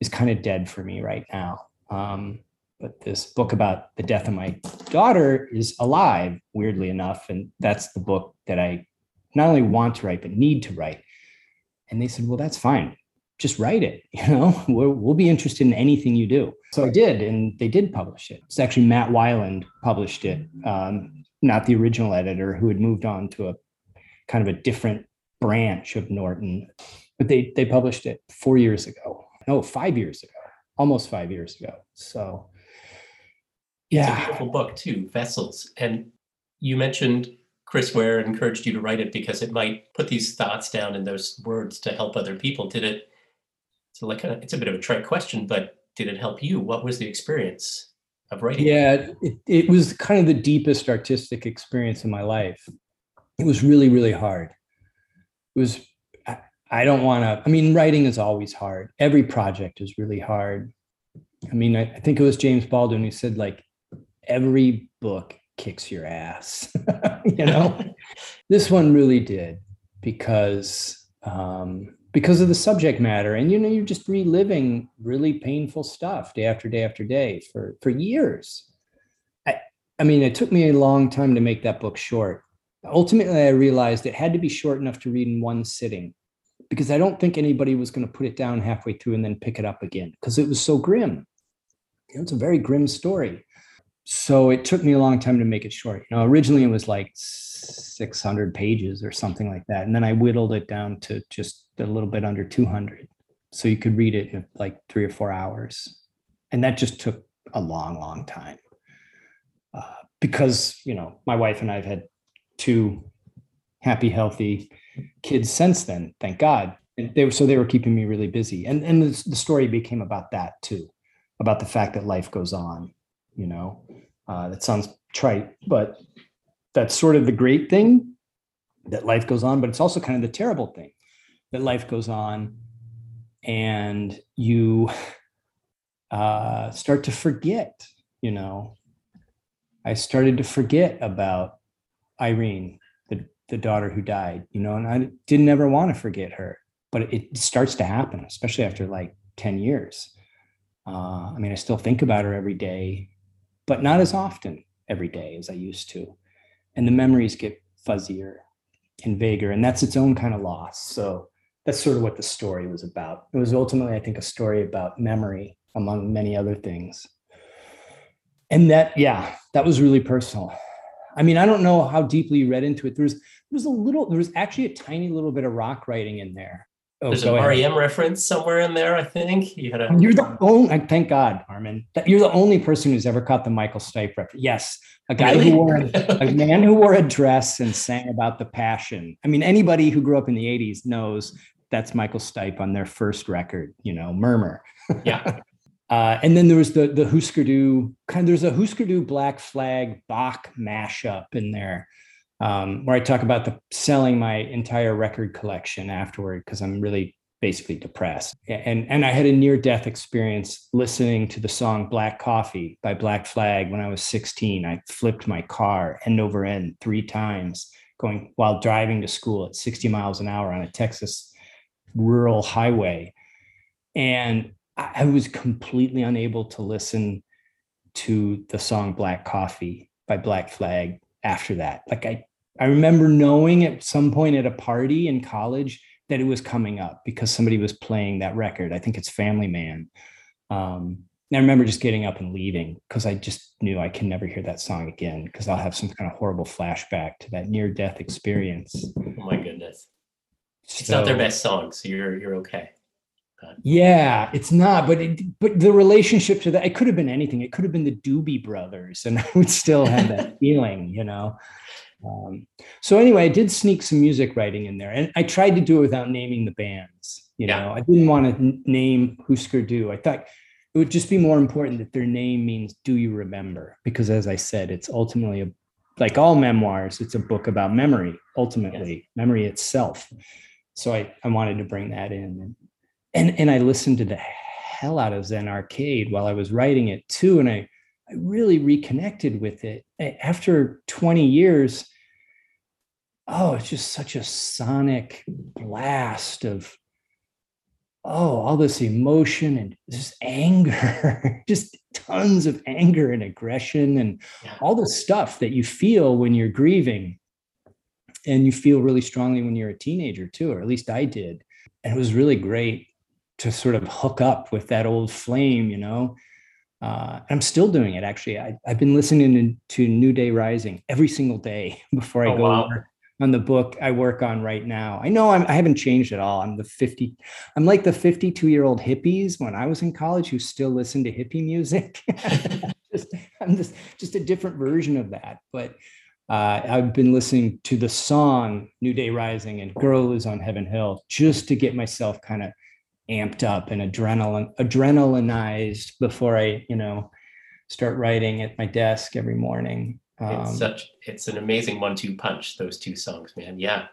is kind of dead for me right now. Um, but this book about the death of my daughter is alive weirdly enough and that's the book that i not only want to write but need to write. And they said well that's fine. Just write it you know? We'll, we'll be interested in anything you do. So i did and they did publish it. It's actually matt weiland published it um, not the original editor who had moved on to a kind of a different branch of norton. But they they published it four years ago. No five years ago. Almost five years ago. So yeah. It's a beautiful book too, Vessels. And you mentioned Chris Ware encouraged you to write it because it might put these thoughts down in those words to help other people. Did it? So like a, it's a bit of a trite question, but did it help you? What was the experience of writing? Yeah, it, it was kind of the deepest artistic experience in my life. It was really, really hard. It was. I, I don't want to. I mean, writing is always hard. Every project is really hard. I mean, I, I think it was James Baldwin who said like every book kicks your ass you know? This one really did because um, because of the subject matter and you know you're just reliving really painful stuff day after day after day for for years. I, I mean it took me a long time to make that book short. Ultimately i realized it had to be short enough to read in one sitting because i don't think anybody was going to put it down halfway through and then pick it up again because it was so grim. You know, it's a very grim story so it took me a long time to make it short. You know, originally it was like 600 pages or something like that, and then I whittled it down to just a little bit under 200, so you could read it in like three or four hours. and that just took a long, long time. Uh, because you know, my wife and I've had two happy, healthy kids since then, thank God. And they were so they were keeping me really busy. And and the, the story became about that too, about the fact that life goes on. You know, uh, that sounds trite, but that's sort of the great thing that life goes on. But it's also kind of the terrible thing that life goes on, and you uh, start to forget. You know, I started to forget about Irene, the, the daughter who died, you know, and I didn't ever want to forget her, but it starts to happen, especially after like 10 years. Uh, I mean, I still think about her every day, but not as often every day as I used to. And the memories get fuzzier and vaguer, and that's its own kind of loss. So that's sort of what the story was about. It was ultimately, I think, a story about memory among many other things and that yeah that was really personal i mean i don't know how deeply you read into it there was there was a little there was actually a tiny little bit of rock writing in there oh, there's an rem reference somewhere in there i think. You had a you're the only thank god armin that you're the only person who's ever caught the michael stipe reference yes. A guy really? who wore a man who wore a dress and sang about the passion. I mean anybody who grew up in the 80s knows that's michael stipe on their first record you know murmur. Yeah. Uh, and then there was the the Husker Du kind. Of, there's a Husker Du Black Flag Bach mashup in there, um, where I talk about the selling my entire record collection afterward because I'm really basically depressed. And and I had a near death experience listening to the song Black Coffee by Black Flag when I was 16. I flipped my car end over end three times going while driving to school at 60 miles an hour on a Texas rural highway. And I was completely unable to listen to the song Black Coffee by Black Flag after that. Like I, I remember knowing at some point at a party in college that it was coming up because somebody was playing that record. I think it's Family Man. Um, and I remember just getting up and leaving because I just knew I can never hear that song again because I'll have some kind of horrible flashback to that near death experience. Oh my goodness. It's so, not their best song, so you're you're okay. Yeah, it's not, but it, but the relationship to that it could have been anything. It could have been the Doobie Brothers, and I would still have that feeling, you know. Um, so anyway, I did sneak some music writing in there, and I tried to do it without naming the bands. You yeah. know, I didn't want to name Husker Du. I thought it would just be more important that their name means "Do you remember?" Because as I said, it's ultimately a like all memoirs, it's a book about memory. Ultimately, yes. memory itself. So I I wanted to bring that in. And, and and I listened to the hell out of Zen Arcade while I was writing it too, and I I really reconnected with it after 20 years. Oh, it's just such a sonic blast of oh, all this emotion and this anger, just tons of anger and aggression and yeah. all the stuff that you feel when you're grieving. And you feel really strongly when you're a teenager too, or at least I did. And it was really great to sort of hook up with that old flame, you know. Uh, I'm still doing it actually. I, have been listening to New Day Rising every single day before I oh, go wow. on the book I work on right now. I know I'm, I haven't changed at all. I'm the 50, I'm like the 52 year old hippies when I was in college who still listen to hippie music. just, I'm just, just a different version of that. But uh, I've been listening to the song New Day Rising and Girl is on Heaven Hill just to get myself kind of amped up and adrenaline adrenalinized before I, you know, start writing at my desk every morning. Um, it's such it's an amazing one-two punch, those two songs, man. Yeah.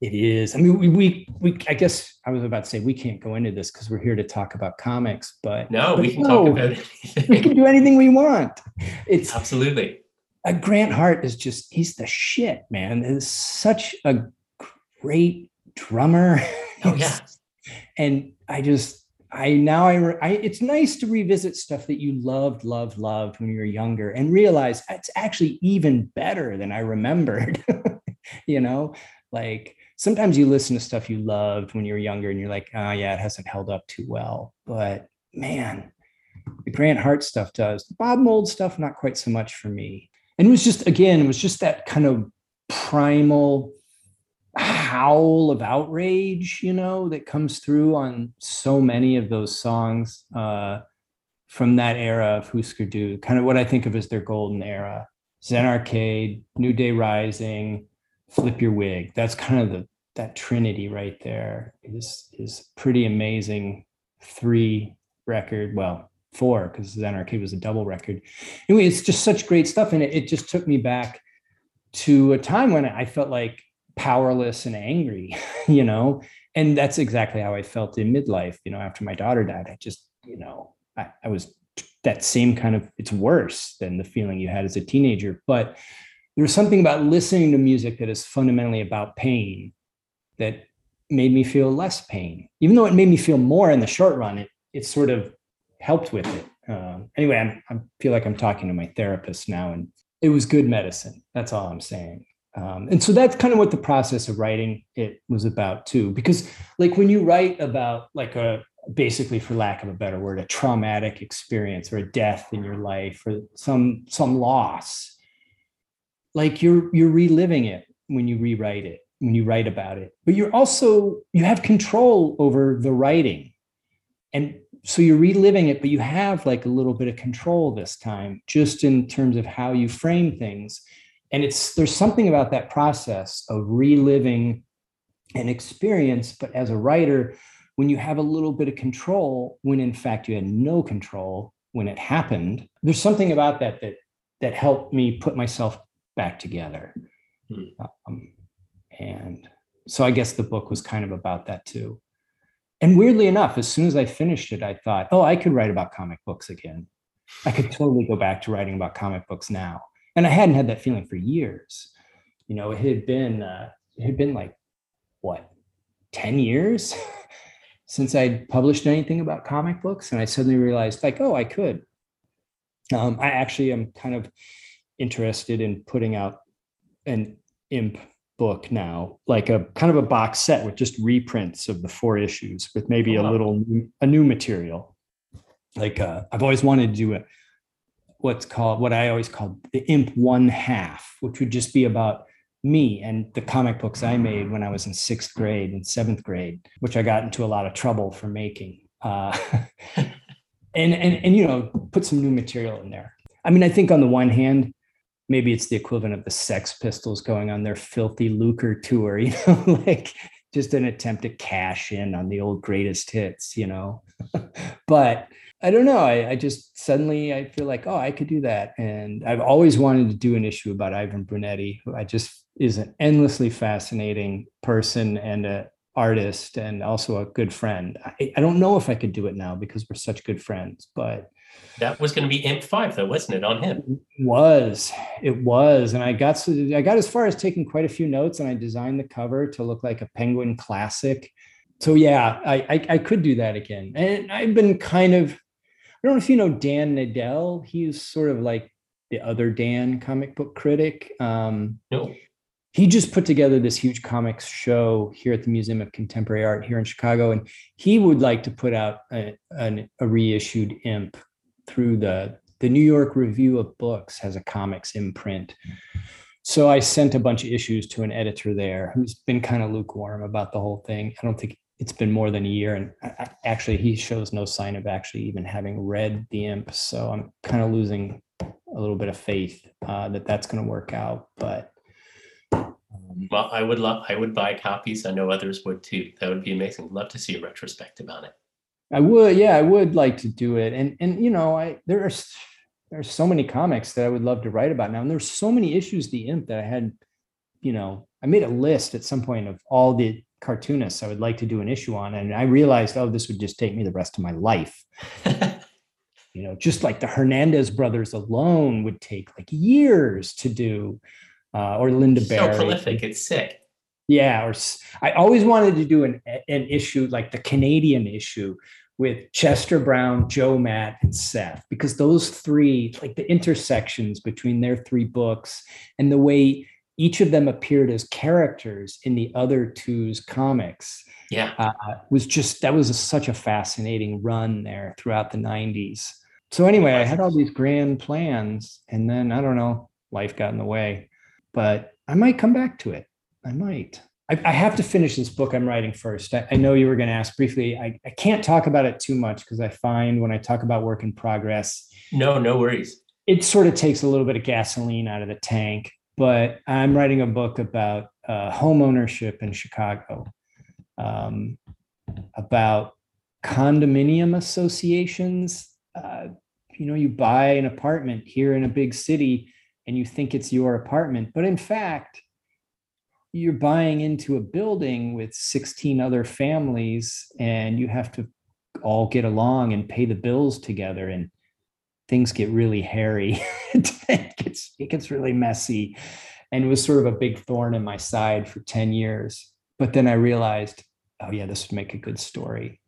It is. I mean, we, we, we, I guess I was about to say we can't go into this because we're here to talk about comics, but no, but we can no, talk about anything. We can do anything we want. It's absolutely. A Grant Hart is just, he's the shit, man. Is such a great drummer. Oh, yeah. And I just I now I, I, it's nice to revisit stuff that you loved, loved, loved when you were younger and realize it's actually even better than I remembered. you know, like sometimes you listen to stuff you loved when you were younger and you're like, oh yeah, it hasn't held up too well. But man, the Grant Hart stuff does. The Bob Mould stuff, not quite so much for me. And it was just again, it was just that kind of primal howl of outrage, you know, that comes through on so many of those songs uh, from that era of Husker Du, kind of what I think of as their golden era. Zen Arcade, New Day Rising, Flip Your Wig. That's kind of the that trinity right there is is pretty amazing three record well four because zen arcade was a double record anyway it's just such great stuff and it, it just took me back to a time when i felt like powerless and angry you know and that's exactly how i felt in midlife you know after my daughter died i just you know i, I was that same kind of it's worse than the feeling you had as a teenager but there's something about listening to music that is fundamentally about pain that made me feel less pain. Even though it made me feel more in the short run, it it sort of helped with it. Uh, anyway, I'm, I feel like I'm talking to my therapist now, and it was good medicine. That's all I'm saying. Um, and so that's kind of what the process of writing it was about too. Because like when you write about like a basically, for lack of a better word, a traumatic experience or a death in your life or some some loss, like you're you're reliving it when you rewrite it when you write about it but you're also you have control over the writing and so you're reliving it but you have like a little bit of control this time just in terms of how you frame things and it's there's something about that process of reliving an experience but as a writer when you have a little bit of control when in fact you had no control when it happened there's something about that that that helped me put myself back together hmm. um, and so I guess the book was kind of about that too. And weirdly enough, as soon as I finished it, I thought, oh, I could write about comic books again. I could totally go back to writing about comic books now. And I hadn't had that feeling for years. You know, it had been uh, it had been like what, 10 years since I'd published anything about comic books. And I suddenly realized, like, oh, I could. Um, I actually am kind of interested in putting out an imp book now, like a kind of a box set with just reprints of the four issues with maybe oh, wow. a little a new material. Like uh, I've always wanted to do a what's called what I always called the Imp One Half, which would just be about me and the comic books I made when I was in sixth grade and seventh grade, which I got into a lot of trouble for making. Uh, and and and you know, put some new material in there. I mean, I think on the one hand, maybe it's the equivalent of the Sex Pistols going on their filthy lucre tour, you know, like just an attempt to cash in on the old greatest hits, you know. but I don't know. I, I, just suddenly I feel like, oh, I could do that. And I've always wanted to do an issue about Ivan Brunetti, who I just is an endlessly fascinating person and a artist and also a good friend. I, I don't know if I could do it now because we're such good friends, but that was going to be Imp Five, though, wasn't it, on him? It was it was, and I got I got as far as taking quite a few notes, and I designed the cover to look like a Penguin classic. So yeah, I, I, I could do that again, and I've been kind of. I don't know if you know Dan Nadel. He's sort of like the other Dan comic book critic. Um, no. He just put together this huge comics show here at the Museum of Contemporary Art here in Chicago, and he would like to put out a, a, a reissued Imp through the the New York Review of Books has a comics imprint. So I sent a bunch of issues to an editor there who's been kind of lukewarm about the whole thing. I don't think it's been more than a year, and I, actually, he shows no sign of actually even having read the imp. So I'm kind of losing a little bit of faith uh, that that's going to work out. But um, well, I would love, I would buy copies. I know others would too. That would be amazing. Love to see a retrospective on it. I would, yeah, I would like to do it. And and you know, I there are there's so many comics that I would love to write about now. And there's so many issues the imp that I had, you know, I made a list at some point of all the cartoonists I would like to do an issue on. And I realized, oh, this would just take me the rest of my life. you know, just like the Hernandez brothers alone would take like years to do, uh, or Lynda Barry. So prolific, it's sick. Yeah, or I always wanted to do an an issue like the Canadian issue with Chester Brown, Joe Matt, and Seth, because those three, like the intersections between their three books and the way each of them appeared as characters in the other two's comics. Yeah. Uh, was just, that was a, such a fascinating run there throughout the 90s. So, anyway, I had all these grand plans, and then I don't know, life got in the way, but I might come back to it. I might. I, I have to finish this book I'm writing first. I, I know you were going to ask briefly. I, I can't talk about it too much because I find when I talk about work in progress, no, no worries. It sort of takes a little bit of gasoline out of the tank. But I'm writing a book about uh, home ownership in Chicago, um, about condominium associations. Uh, you know, you buy an apartment here in a big city and you think it's your apartment, but in fact, you're buying into a building with 16 other families and you have to all get along and pay the bills together and things get really hairy it gets it gets really messy. And it was sort of a big thorn in my side for 10 years. But then i realized oh yeah this would make a good story.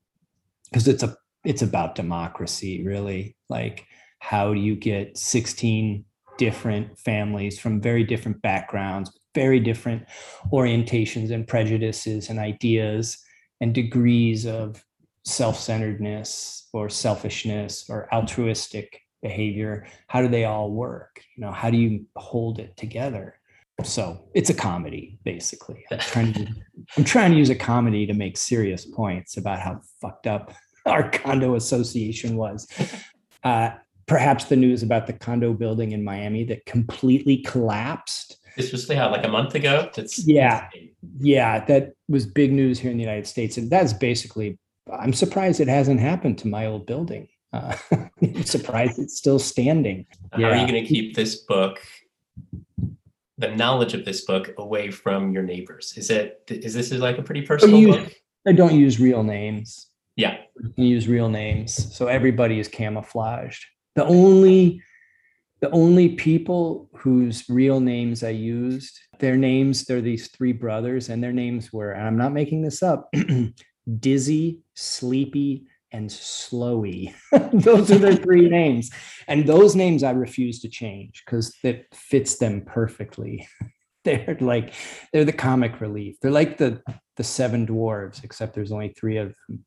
Because it's a it's about democracy really. Like how do you get 16 different families from very different backgrounds very different orientations and prejudices and ideas and degrees of self-centeredness or selfishness or altruistic behavior how do they all work you know how do you hold it together so it's a comedy basically i'm trying to i'm trying to use a comedy to make serious points about how fucked up our condo association was uh, perhaps the news about the condo building in miami that completely collapsed this was yeah, like a month ago. That's yeah, yeah. That was big news here in the United States, and that's basically. I'm surprised it hasn't happened to my old building. Uh, I'm surprised it's still standing. How yeah. are you going to keep this book, the knowledge of this book, away from your neighbors? Is it is this like a pretty personal use, book? I don't use real names. Yeah, I use real names, so everybody is camouflaged. The only the only people whose real names I used, their names, they're these three brothers, and their names were, and I'm not making this up, Dizzy, Sleepy, and Slowy. those are their three names. And those names I refuse to change because that fits them perfectly. they're like, they're the comic relief. They're like the the seven dwarves, except there's only three of them.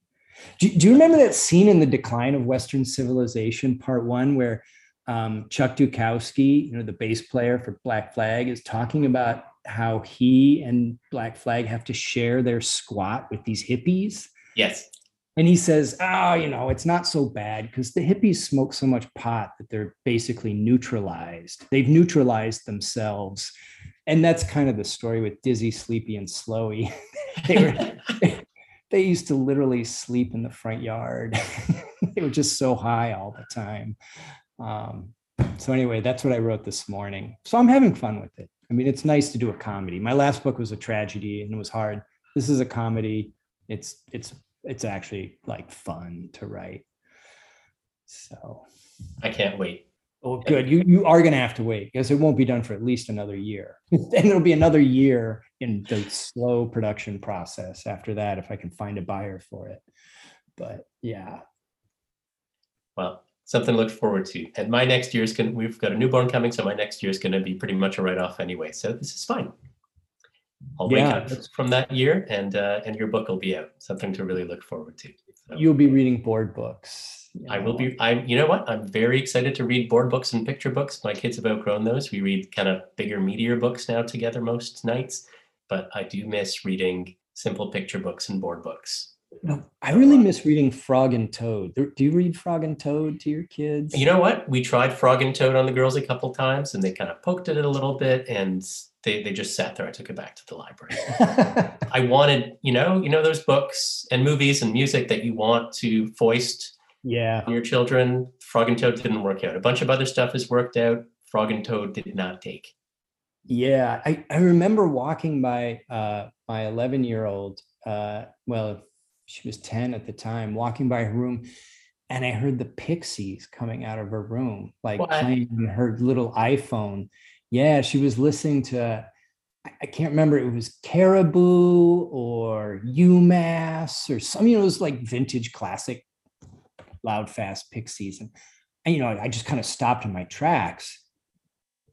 Do, do you remember that scene in the decline of Western civilization, part one, where um, Chuck Dukowski, you know, the bass player for Black Flag, is talking about how he and Black Flag have to share their squat with these hippies. Yes. And he says, oh, you know, it's not so bad because the hippies smoke so much pot that they're basically neutralized. They've neutralized themselves. And that's kind of the story with Dizzy, Sleepy, and Slowy. they were they used to literally sleep in the front yard. they were just so high all the time. Um, so anyway, that's what I wrote this morning. So I'm having fun with it. I mean, it's nice to do a comedy. My last book was a tragedy and it was hard. This is a comedy. It's it's it's actually like fun to write. So I can't wait. Oh, good. You you are gonna have to wait because it won't be done for at least another year. and it'll be another year in the slow production process after that if I can find a buyer for it. But yeah. Well, something to look forward to. And my next year is going to, we've got a newborn coming, so my next year is going to be pretty much a write off anyway. So this is fine. I'll wake yeah, up from that year and uh, and your book will be out. Something to really look forward to. So, You'll be reading board books. I will be. I. You know what? I'm very excited to read board books and picture books. My kids have outgrown those. We read kind of bigger, meatier books now together most nights. But I do miss reading simple picture books and board books. No, I really miss reading Frog and Toad. Do you read Frog and Toad to your kids? You know what? We tried Frog and Toad on the girls a couple times, and they kind of poked at it a little bit, and they they just sat there. I took it back to the library. I wanted, you know, you know those books and movies and music that you want to foist yeah on your children. Frog and Toad didn't work out. A bunch of other stuff has worked out. Frog and Toad did not take. Yeah, I, I remember walking by uh, my 11 year old. Uh, well, she was 10 at the time, walking by her room and I heard the Pixies coming out of her room, like what? playing on her little iPhone. Yeah, she was listening to, I can't remember, it was Caribou or UMass or some, you know, it was like vintage classic loud, fast Pixies. And, and you know, I just kind of stopped in my tracks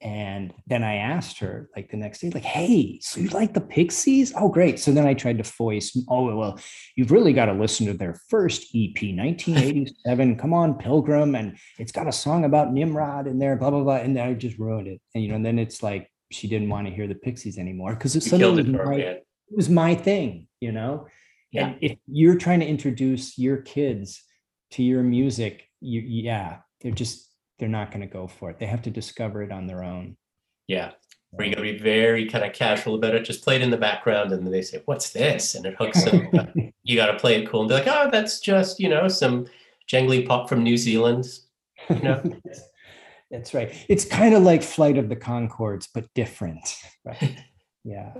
and then I asked her like the next day, like, hey, so you like the Pixies? Oh, great. So then I tried to voice, oh, well, you've really got to listen to their first EP, 1987. Come on, Pilgrim. And it's got a song about Nimrod in there, blah, blah, blah. And then I just ruined it. And, you know, and then it's like she didn't want to hear the Pixies anymore because. It my, it was my thing, you know? Yeah. And if you're trying to introduce your kids to your music, you, yeah, they're just, they're not going to go for it. They have to discover it on their own. Yeah. Or you got to be very kind of casual about it. Just play it in the background, and then they say, "What's this?" And it hooks them. you got to play it cool and be like, "Oh, that's just you know some jangly pop from New Zealand." You know. that's right. It's kind of like Flight of the Conchords, but different. Right? yeah.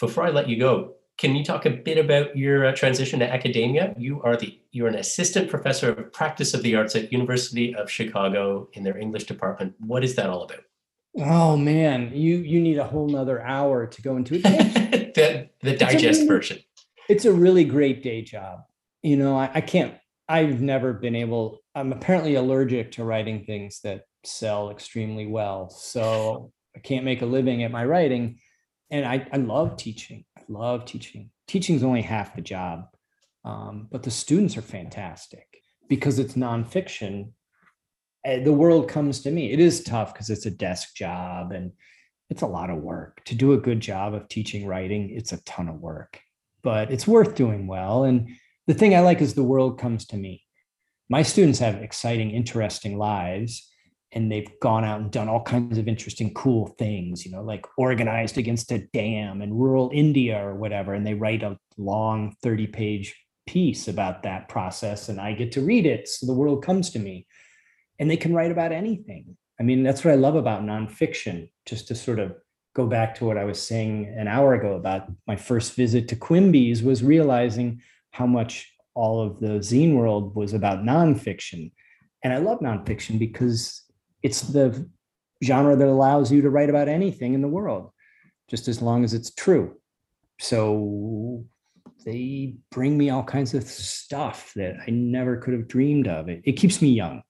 Before I let you go, can you talk a bit about your uh, transition to academia? You are the you're an assistant professor of practice of the arts at University of Chicago in their English department. What is that all about? Oh man, you you need a whole nother hour to go into it. the the digest really, version. It's a really great day job. You know, I, I can't. I've never been able. I'm apparently allergic to writing things that sell extremely well, so I can't make a living at my writing. And I I love teaching I love teaching. Teaching is only half the job, um, but the students are fantastic because it's nonfiction. Eh, the world comes to me. It is tough because it's a desk job and it's a lot of work. To do a good job of teaching writing, it's a ton of work, but it's worth doing well. And the thing I like is the world comes to me. My students have exciting, interesting lives and they've gone out and done all kinds of interesting cool things you know like organized against a dam in rural india or whatever and they write a long 30 page piece about that process and i get to read it so the world comes to me. And they can write about anything. I mean that's what i love about nonfiction just to sort of go back to what i was saying an hour ago about my first visit to quimby's was realizing how much all of the zine world was about nonfiction. And i love nonfiction because it's the genre that allows you to write about anything in the world, just as long as it's true. So they bring me all kinds of stuff that I never could have dreamed of. It, it keeps me young.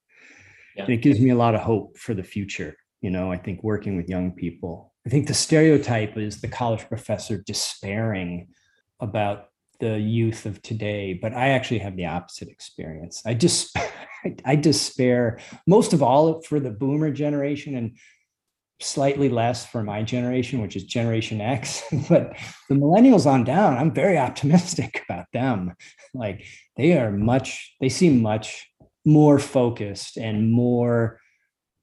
Yeah. And it gives me a lot of hope for the future. You know, I think working with young people, I think the stereotype is the college professor despairing about the youth of today, but I actually have the opposite experience. I just I, I despair most of all for the boomer generation and slightly less for my generation, which is Generation X. but the millennials on down, I'm very optimistic about them. Like they are much, they seem much more focused and more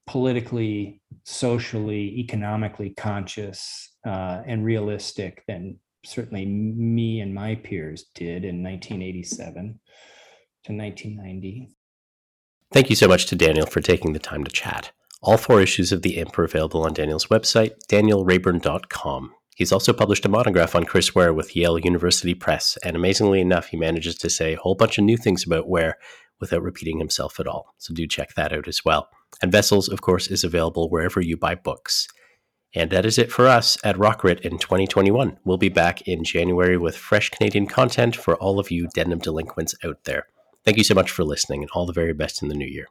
politically, socially, economically conscious uh, and realistic than certainly me and my peers did in 1987 to 1990. Thank you so much to Daniel for taking the time to chat. All four issues of The Imp are available on Daniel's website, danielraeburn.com. He's also published a monograph on Chris Ware with Yale University Press, and amazingly enough, he manages to say a whole bunch of new things about Ware without repeating himself at all. So do check that out as well. And Vessels, of course, is available wherever you buy books. And that is it for us at Rockrit in 2021. We'll be back in January with fresh Canadian content for all of you denim delinquents out there. Thank you so much for listening and all the very best in the new year.